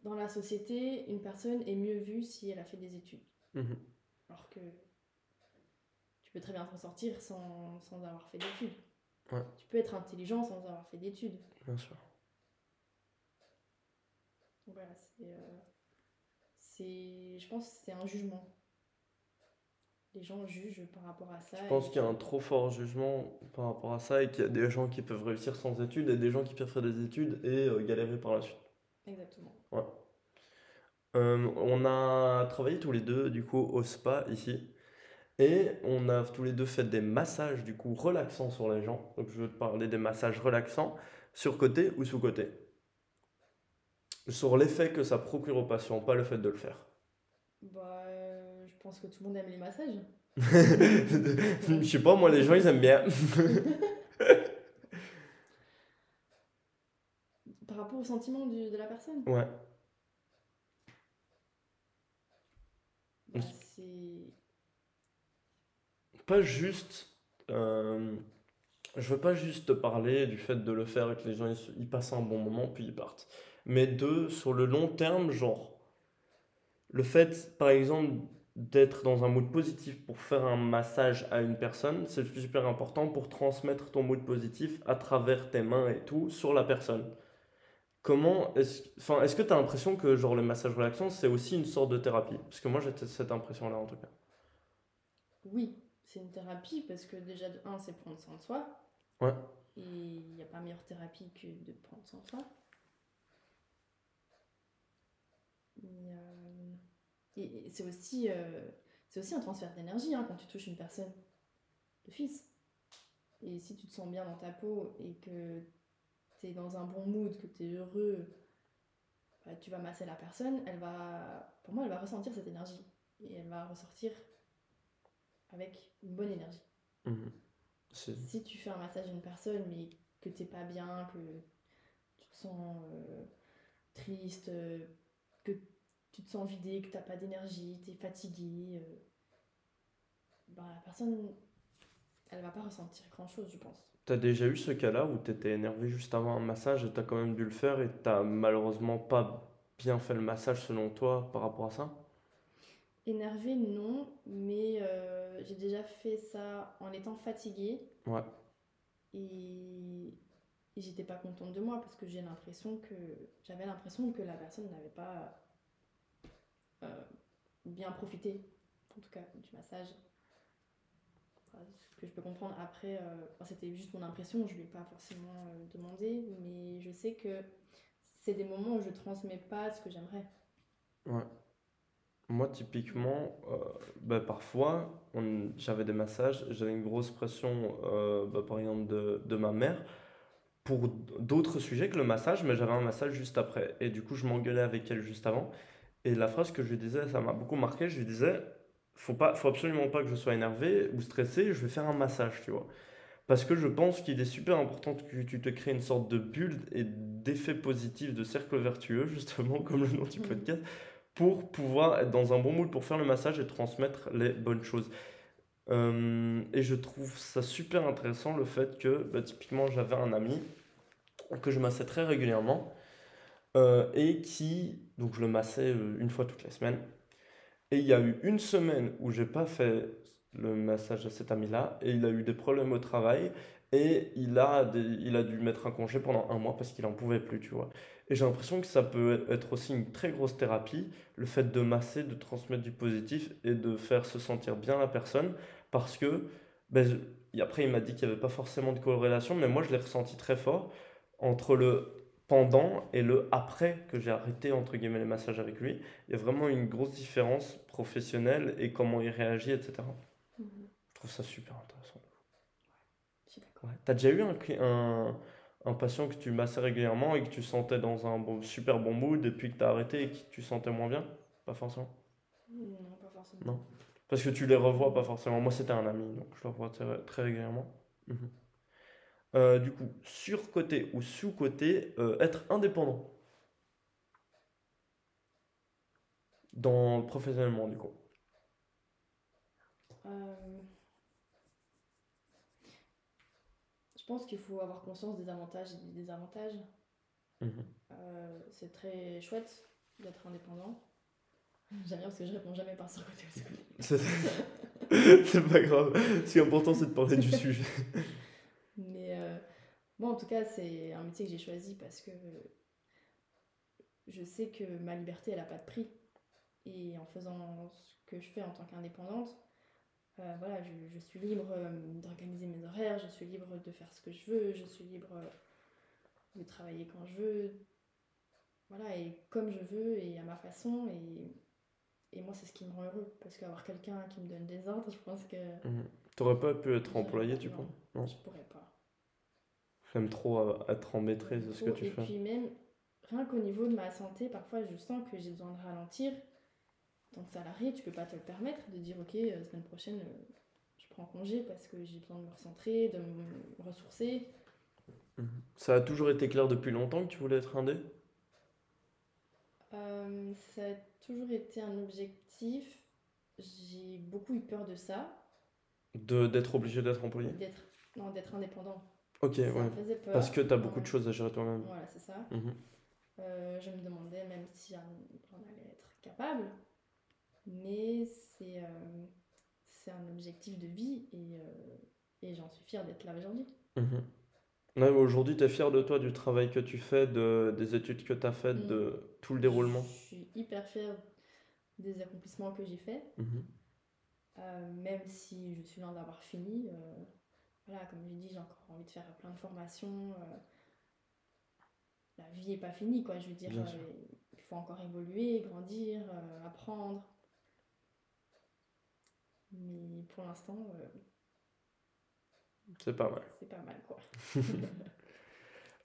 dans la société, une personne est mieux vue si elle a fait des études. Mhm. Alors que tu peux très bien t'en sortir sans, sans avoir fait d'études. Ouais. Tu peux être intelligent sans avoir fait d'études. Bien sûr. Donc Voilà, c'est. euh, c'est- je pense que c'est un jugement. Les gens jugent par rapport à ça. Je pense et qu'il y a un trop fort jugement par rapport à ça et qu'il y a des gens qui peuvent réussir sans études et des gens qui peuvent faire des études et euh, galérer par la suite. Exactement. Euh, on a travaillé tous les deux du coup au spa ici et on a tous les deux fait des massages du coup relaxants sur les gens. Donc je veux te parler des massages relaxants sur côté ou sous côté. Sur l'effet que ça procure au patient, pas le fait de le faire. Bah, euh, je pense que tout le monde aime les massages. Je sais pas, moi les gens ils aiment bien. Par rapport au sentiment du- de la personne. Ouais. Bah, c'est. pas juste. euh, je veux pas juste te parler du fait de le faire et que les gens ils, se- ils passent un bon moment puis ils partent. Mais de, sur le long terme, genre, le fait, par exemple, d'être dans un mood positif pour faire un massage à une personne, c'est super important pour transmettre ton mood positif à travers tes mains et tout sur la personne. Comment est-ce, enfin, que tu as l'impression que genre le massage relaxant c'est aussi une sorte de thérapie? Parce que moi j'ai cette impression-là en tout cas. Oui, c'est une thérapie parce que déjà, de un, c'est prendre soin de soi. Ouais. Et il n'y a pas meilleure thérapie que de prendre soin de soi. Euh, et, c'est aussi, euh, c'est aussi un transfert d'énergie hein, quand tu touches une personne de fils. Et si tu te sens bien dans ta peau et que tu es dans un bon mood, que tu es heureux, bah, tu vas masser la personne, elle va, pour moi, elle va ressentir cette énergie. Et elle va ressortir avec une bonne énergie. Mhm. Si tu fais un massage d'une personne, mais que t'es pas bien, que tu te sens euh, triste, que tu te sens vidé, que t'as pas d'énergie, tu es fatigué, euh, bah, la personne, elle va pas ressentir grand chose, je pense. T'as déjà eu ce cas-là où t'étais énervé juste avant un massage et t'as quand même dû le faire et t'as malheureusement pas bien fait le massage selon toi par rapport à ça? Énervé, non, mais euh, j'ai déjà fait ça en étant fatiguée. Ouais. Et, et j'étais pas contente de moi parce que j'ai l'impression que j'avais l'impression que la personne n'avait pas euh, bien profité, en tout cas, du massage. Ce que je peux comprendre après, euh, c'était juste mon impression, je ne lui ai pas forcément demandé, mais je sais que c'est des moments où je transmets pas ce que j'aimerais. Ouais. Moi, typiquement, euh, bah, parfois, j'avais des massages, j'avais une grosse pression, euh, bah, par exemple, de, de, ma mère, pour d'autres sujets que le massage, mais j'avais un massage juste après. Et du coup, je m'engueulais avec elle juste avant. Et la phrase que je lui disais, ça m'a beaucoup marqué, je lui disais, faut, pas, faut absolument pas que je sois énervé ou stressé, je vais faire un massage, tu vois. Parce que je pense qu'il est super important que tu te crées une sorte de bulle et d'effet positif, de cercle vertueux, justement, comme le nom du mmh. podcast pour pouvoir être dans un bon mood pour faire le massage et transmettre les bonnes choses. Euh, et je trouve ça super intéressant le fait que, bah, typiquement, j'avais un ami que je massais très régulièrement euh, et qui, donc je le massais euh, une fois toutes les semaines. Et il y a eu une semaine où j'ai pas fait le massage à cet ami-là et il a eu des problèmes au travail et il a, il a dû mettre un congé pendant un mois parce qu'il en pouvait plus, tu vois. Et j'ai l'impression que ça peut être aussi une très grosse thérapie, le fait de masser, de transmettre du positif et de faire se sentir bien la personne. Parce que, ben, après, il m'a dit qu'il n'y avait pas forcément de corrélation, mais moi, je l'ai ressenti très fort entre le pendant et le après que j'ai arrêté, entre guillemets, les massages avec lui. Il y a vraiment une grosse différence professionnelle et comment il réagit, etc. Mhm. Je trouve ça super intéressant. Ouais. T'as déjà eu un, un, un patient que tu massais régulièrement et que tu sentais dans un super bon mood et puis que tu as arrêté et que tu sentais moins bien? Pas forcément Non, pas forcément. Non. Parce que tu les revois pas forcément. Moi, c'était un ami, donc je le revois très, régulièrement. Mhm. Euh, du coup, sur-côté ou sous-côté, euh, être indépendant. Dans professionnellement, du coup. Euh... Je pense qu'il faut avoir conscience des avantages et des désavantages. Mhm. C'est très chouette d'être indépendant. J'aime bien parce que je réponds jamais par ce côté C'est pas grave. Ce qui est important, c'est de parler du sujet. Bon, en tout cas, c'est un métier que j'ai choisi parce que je sais que ma liberté, elle n'a pas de prix. Et en faisant ce que je fais en tant qu'indépendante, euh, voilà, je, suis libre euh, d'organiser mes horaires, je suis libre de faire ce que je veux, je suis libre euh, de travailler quand je veux. Voilà, et comme je veux et à ma façon. Et, et moi, c'est ce qui me rend heureux. Parce qu'avoir quelqu'un qui me donne des ordres, je pense que. Mhm. T'aurais pas pu être employé, tu penses? Non, je pourrais pas. J'aime trop être en maîtrise de ce que tu fais. Et puis même, rien qu'au niveau de ma santé, parfois je sens que j'ai besoin de ralentir tant que salarié, tu peux pas te le permettre de dire ok, euh, semaine prochaine, euh, je prends congé parce que j'ai besoin de me recentrer, de me ressourcer. Mhm. Ça a toujours été clair depuis longtemps que tu voulais être indé? Euh, Ça a toujours été un objectif. J'ai beaucoup eu peur de ça. De, d'être obligé d'être employé? D'être, Non, d'être indépendant. Ok, ouais. Parce que tu as beaucoup de choses à gérer toi-même. Voilà, c'est ça. Mhm. je me demandais même si j'en allais être capable mais c'est euh, c'est un objectif de vie et, euh, et j'en suis fière d'être là aujourd'hui. Mhm. aujourd'hui, tu es fière de toi, du travail que tu fais, de, des études que tu as faites, mm. de tout le déroulement Je suis hyper fière des accomplissements que j'ai faits. Mhm. Euh, même si je suis loin d'avoir fini, voilà, comme j'ai dit, j'ai encore envie de faire plein de formations. euh, la vie n'est pas finie, quoi. Je veux dire, euh, il faut encore évoluer, grandir, euh, apprendre. Mais pour l'instant, C'est pas mal. c'est pas mal, quoi.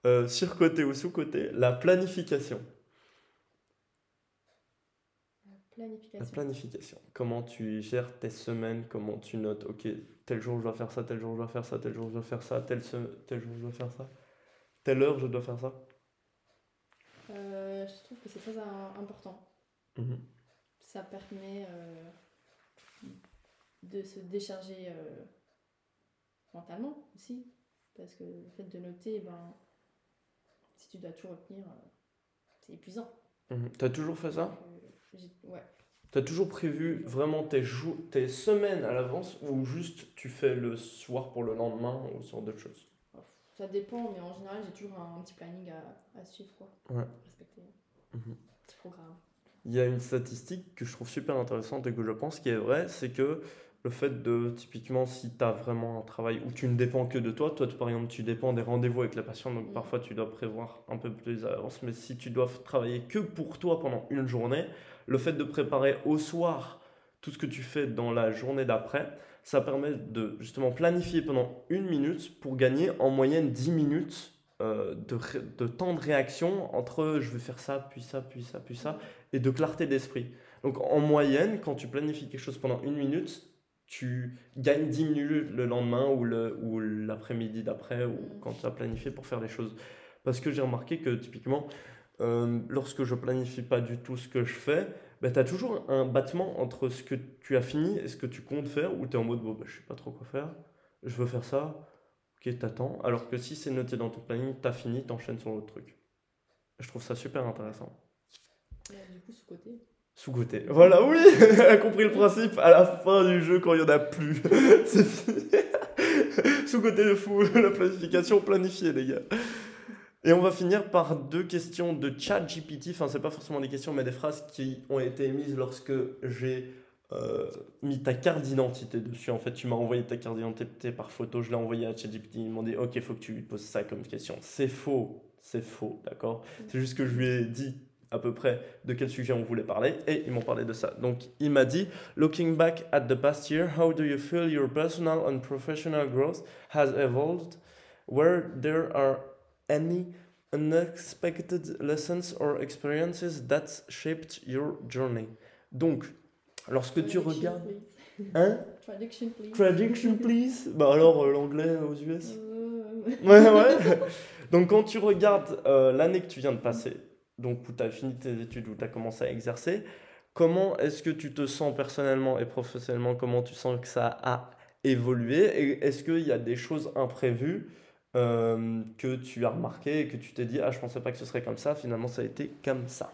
Sur-côté ou sous-côté, la planification. La La planification. planification. Comment tu gères tes semaines, comment tu notes, ok, tel jour je dois faire ça, tel jour je dois faire ça, tel jour je dois faire ça, tel, se- tel jour je dois faire ça, telle heure je dois faire ça. Euh, je trouve que c'est très im- important. Mhm. Ça permet euh, de se décharger euh, mentalement aussi. Parce que le fait de noter, ben, si tu dois tout retenir, c'est épuisant. Mhm. T'as toujours fait ça? Donc, ouais. T'as toujours prévu vraiment tes, jours, tes semaines à l'avance ou juste tu fais le soir pour le lendemain ou ce genre de choses? Ça dépend, mais en général, j'ai toujours un, petit planning à, à suivre. Quoi. Ouais. Respecter. Mhm. Petit programme. Il y a une statistique que je trouve super intéressante et que je pense qui est vraie, c'est que le fait de, typiquement, si tu as vraiment un travail où tu ne dépends que de toi, toi tu- par exemple tu dépends des rendez-vous avec la patiente, donc Mm. parfois tu dois prévoir un peu plus à l'avance, mais si tu dois travailler que pour toi pendant une journée, le fait de préparer au soir tout ce que tu fais dans la journée d'après, ça permet de justement planifier pendant une minute pour gagner en moyenne 10 minutes euh, de, de temps de réaction entre je vais faire ça, puis ça, puis ça, puis ça, et de clarté d'esprit. Donc en moyenne, quand tu planifies quelque chose pendant une minute, tu gagnes 10 minutes le lendemain ou le- ou l'après-midi d'après, ou Mm. quand tu as planifié pour faire les choses. Parce que j'ai remarqué que typiquement, euh, lorsque je planifie pas du tout ce que je fais, tu as toujours un battement entre ce que tu as fini et ce que tu comptes faire, où tu es en mode, bon, bah, je sais pas trop quoi faire, je veux faire ça, ok, t'attends. Alors que si c'est noté dans ton planning, t'as fini, t'enchaînes sur l'autre truc. Je trouve ça super intéressant. Du coup, ce côté? Sous-côté. Voilà, oui, elle a compris le principe à la fin du jeu quand il n'y en a plus. C'est fini. Sous-côté de fou, la planification planifiée, les gars. Et on va finir par deux questions de chat GPT. Enfin, c'est pas forcément des questions, mais des phrases qui ont été émises lorsque j'ai euh, mis ta carte d'identité dessus. En fait, tu m'as envoyé ta carte d'identité par photo, je l'ai envoyé à ChatGPT. Ils m'ont dit, ok, il faut que tu lui poses ça comme question. C'est faux, c'est faux, d'accord? C'est juste que je lui ai dit à peu près de quel sujet on voulait parler et ils m'ont parlé de ça. Donc, il m'a dit, looking back at the past year, how do you feel your personal and professional growth has evolved? Where there are any unexpected lessons or experiences that shaped your journey. Donc, lorsque tu regardes... please. Hein? Traduction, please. Traduction, please? Bah alors, euh, l'anglais aux US Euh, Ouais, ouais. Donc, quand tu regardes euh, l'année que tu viens de passer, donc où tu as fini tes études, où tu as commencé à exercer, comment est-ce que tu te sens personnellement et professionnellement? Comment tu sens que ça a évolué? Et est-ce qu'il y a des choses imprévues euh, que tu as remarquées et que tu t'es dit, ah, je pensais pas que ce serait comme ça, finalement, ça a été comme ça.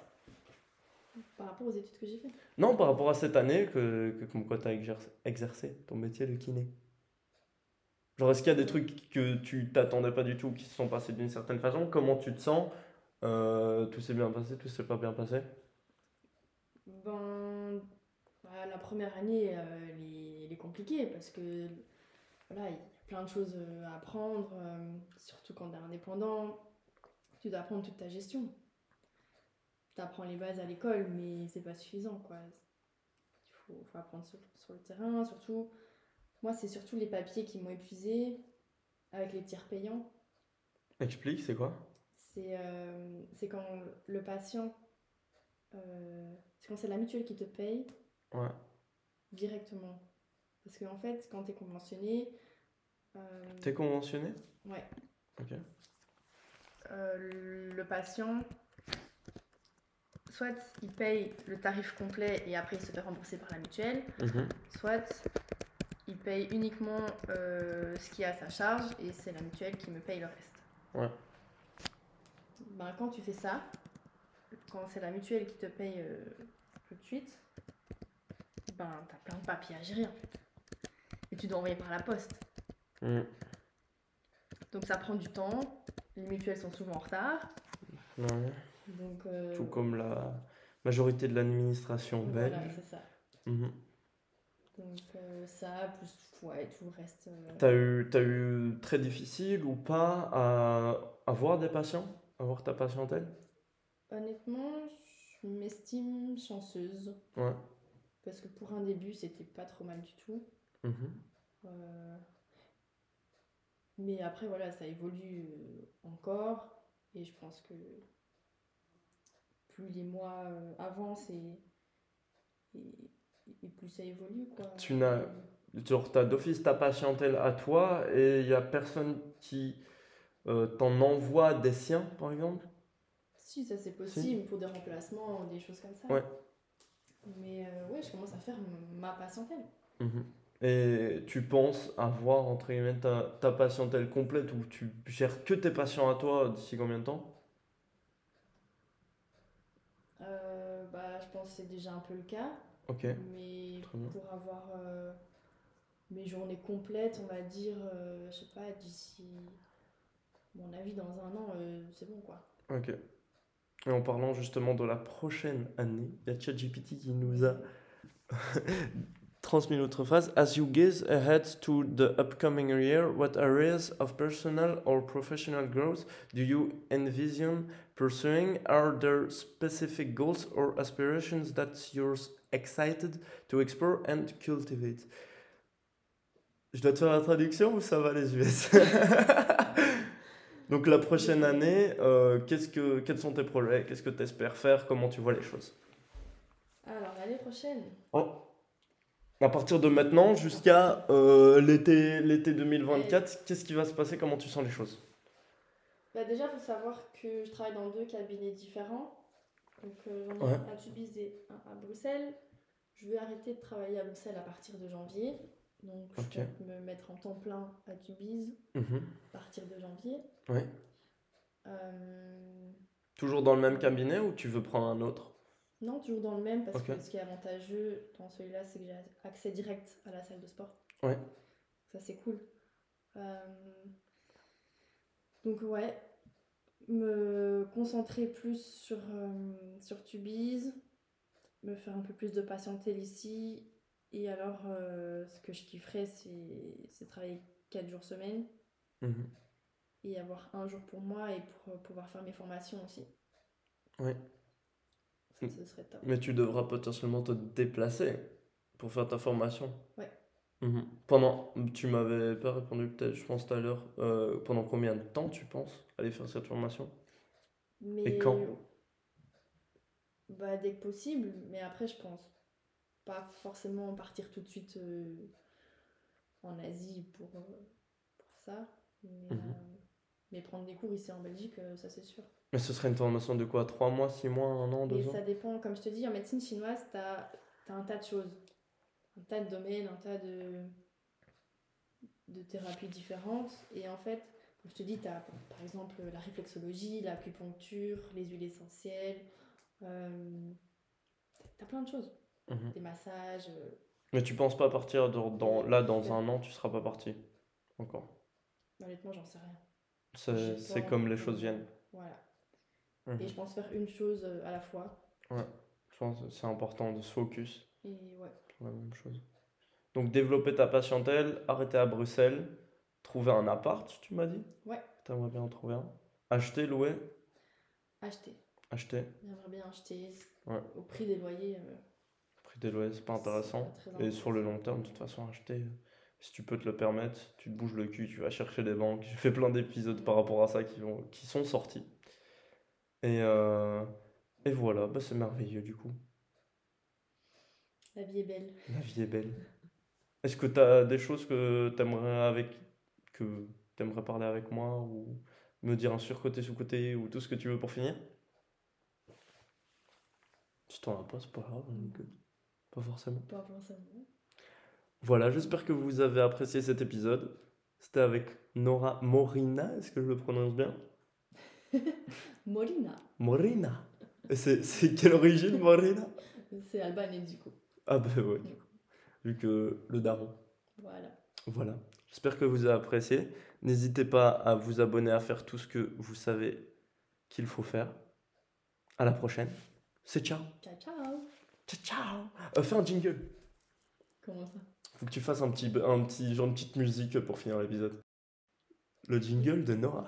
Par rapport aux études que j'ai faites. Non, par rapport à cette année, que, que comme quoi tu as exercé, exercé ton métier de kiné. Genre, est-ce qu'il y a des trucs que tu t'attendais pas du tout, qui se sont passés d'une certaine façon? Comment tu te sens? Euh, Tout s'est bien passé, tout s'est pas bien passé? Ben, bah, la première année, euh, elle, est, elle est compliquée parce que voilà, il plein de choses euh, à apprendre, euh, surtout quand tu es indépendant. Tu dois apprendre toute ta gestion. Tu apprends les bases à l'école, mais c'est pas suffisant. quoi. Il faut, faut apprendre sur, sur le terrain, surtout. Moi, c'est surtout les papiers qui m'ont épuisé avec les tiers payants. Explique, c'est quoi? C'est euh, quand le patient. euh, c'est quand c'est la mutuelle qui te paye Ouais. directement. Parce qu'en fait, quand tu es conventionné. Euh, T'es conventionné ouais, Ok. euh, le patient, soit il paye le tarif complet et après il se fait rembourser par la mutuelle, Mhm. soit il paye uniquement euh, ce qui est à sa charge et c'est la mutuelle qui me paye le reste. Ouais. Ben, quand tu fais ça, quand c'est la mutuelle qui te paye euh, tout de suite, ben t'as plein de papiers à gérer en fait. Et tu dois envoyer par la poste. Mhm. Donc ça prend du temps, les mutuelles sont souvent en retard. Ouais. Donc euh, Tout comme la majorité de l'administration voilà, belge. c'est ça. Mhm. Donc euh, ça, plus ouais, tout le reste. euh, T'as eu, t'as eu très difficile ou pas à avoir des patients, avoir ta patientèle? Honnêtement, je m'estime chanceuse. Ouais. Parce que pour un début, c'était pas trop mal du tout. Mhm. Euh, Mais après, voilà, ça évolue euh, encore. Et je pense que plus les mois euh, avancent et, et, et plus ça évolue, quoi. Tu n'as- Genre, t'as d'office ta patientèle à toi et il y a personne qui euh, t'en envoie des siens, par exemple? Si, ça c'est possible pour des remplacements, des choses comme ça. Ouais. Mais euh, ouais, je commence à faire ma patientèle. Mhm. Et tu penses avoir, entre guillemets, ta, ta patientèle complète où tu gères que tes patients à toi d'ici combien de temps? Euh, bah, je pense que c'est déjà un peu le cas. Ok. Mais Très bien. pour avoir euh, mes journées complètes, on va dire, euh, je sais pas, d'ici, mon avis, dans un an, euh, c'est bon quoi. Ok. Et en parlant justement de la prochaine année, il y a ChatGPT qui nous a transmis notre phrase. As you gaze ahead to the upcoming year, what areas of personal or professional growth do you envision pursuing? Are there specific goals or aspirations that you're excited to explore and cultivate? Je dois te faire la traduction ou ça va les US? Donc la prochaine année, euh, qu'est-ce que, quels sont tes projets? Qu'est-ce que tu espères faire? Comment tu vois les choses? Alors, l'année prochaine, Oh. À partir de maintenant jusqu'à euh, l'été, l'été 2024, qu'est-ce qui va se passer? Comment tu sens les choses? bah, déjà, il faut savoir que je travaille dans deux cabinets différents. Donc, euh, j'en ai Ouais. un à Tubize et un à Bruxelles. Je vais arrêter de travailler à Bruxelles à partir de janvier. Donc, je compte me mettre en temps plein à Tubize Mhm. à partir de janvier. Ouais. Euh, Toujours dans le même cabinet ou tu veux prendre un autre? Non, toujours dans le même, parce que ce qui est avantageux dans celui-là, c'est que j'ai accès direct à la salle de sport. Ouais. Ça, c'est cool. Euh, Donc, ouais, me concentrer plus sur, euh, sur Tubize, me faire un peu plus de patientèle ici. Et alors, euh, ce que je kifferais, c'est c'est travailler 4 jours semaine Mhm. et avoir un jour pour moi et pour pouvoir faire mes formations aussi. Ouais. Ça, Mm. ce serait top. Mais tu devras potentiellement te déplacer pour faire ta formation. Ouais. Mhm. Pendant, tu m'avais pas répondu peut-être, je pense tout à l'heure, euh, pendant combien de temps tu penses aller faire cette formation? Mais quand? Bah, dès que possible, mais après je pense pas forcément partir tout de suite euh, en Asie pour, euh, pour ça. Mais, Mhm. mais prendre des cours ici en Belgique, ça c'est sûr. Mais ce serait une formation de quoi? Trois mois, six mois, un an, Mais deux ans? ça dépend, comme je te dis, en médecine chinoise, tu as, un tas de choses. Un tas de domaines, un tas de, de thérapies différentes. Et en fait, comme je te dis, tu as par exemple la réflexologie, l'acupuncture, les huiles essentielles. euh, tu as plein de choses. Mhm. Des massages. euh, Mais tu penses pas partir dans, dans- là dans un an, tu seras pas parti encore? honnêtement, j'en sais rien. C'est comme les choses viennent. Voilà. Mhm. Et je pense faire une chose euh, à la fois. Je pense que c'est important de se focus Et ouais. la même chose. Donc développer ta patientèle, arrêter à Bruxelles, trouver un appart, tu m'as dit? Ouais. T'aimerais bien en trouver un? Acheter, louer, Acheter. acheter. J'aimerais bien acheter Ouais. au prix des loyers. euh, Prix des loyers, c'est pas intéressant. pas très Et sur le intéressant. long terme, de toute façon, acheter, euh, si tu peux te le permettre, tu te bouges le cul, tu vas chercher des banques. J'ai fait plein d'épisodes par rapport à ça qui, vont, qui sont sortis. Et, euh, et voilà, bah, c'est merveilleux du coup. La vie est belle. La vie est belle. Est-ce que tu as des choses que tu aimerais avec que t'aimerais parler avec moi ou me dire un surcoté, sous-côté ou tout ce que tu veux pour finir? Si t'en as pas, c'est pas grave, hein. Pas forcément. Pas forcément. Voilà, j'espère que vous avez apprécié cet épisode. C'était avec Nora Morina, est-ce que je le prononce bien? Morina. Et C'est c'est quelle origine, Morina? C'est albanais du coup. Ah bah ouais, du coup. Vu que le daron. Voilà. Voilà. J'espère que vous avez apprécié. N'hésitez pas à vous abonner, à faire tout ce que vous savez qu'il faut faire. À la prochaine. C'est ciao. Ciao ciao. Ciao, ciao. Euh, fais un jingle. Comment ça? Faut que tu fasses un petit, un petit genre de petite musique pour finir l'épisode. Le jingle de Nora.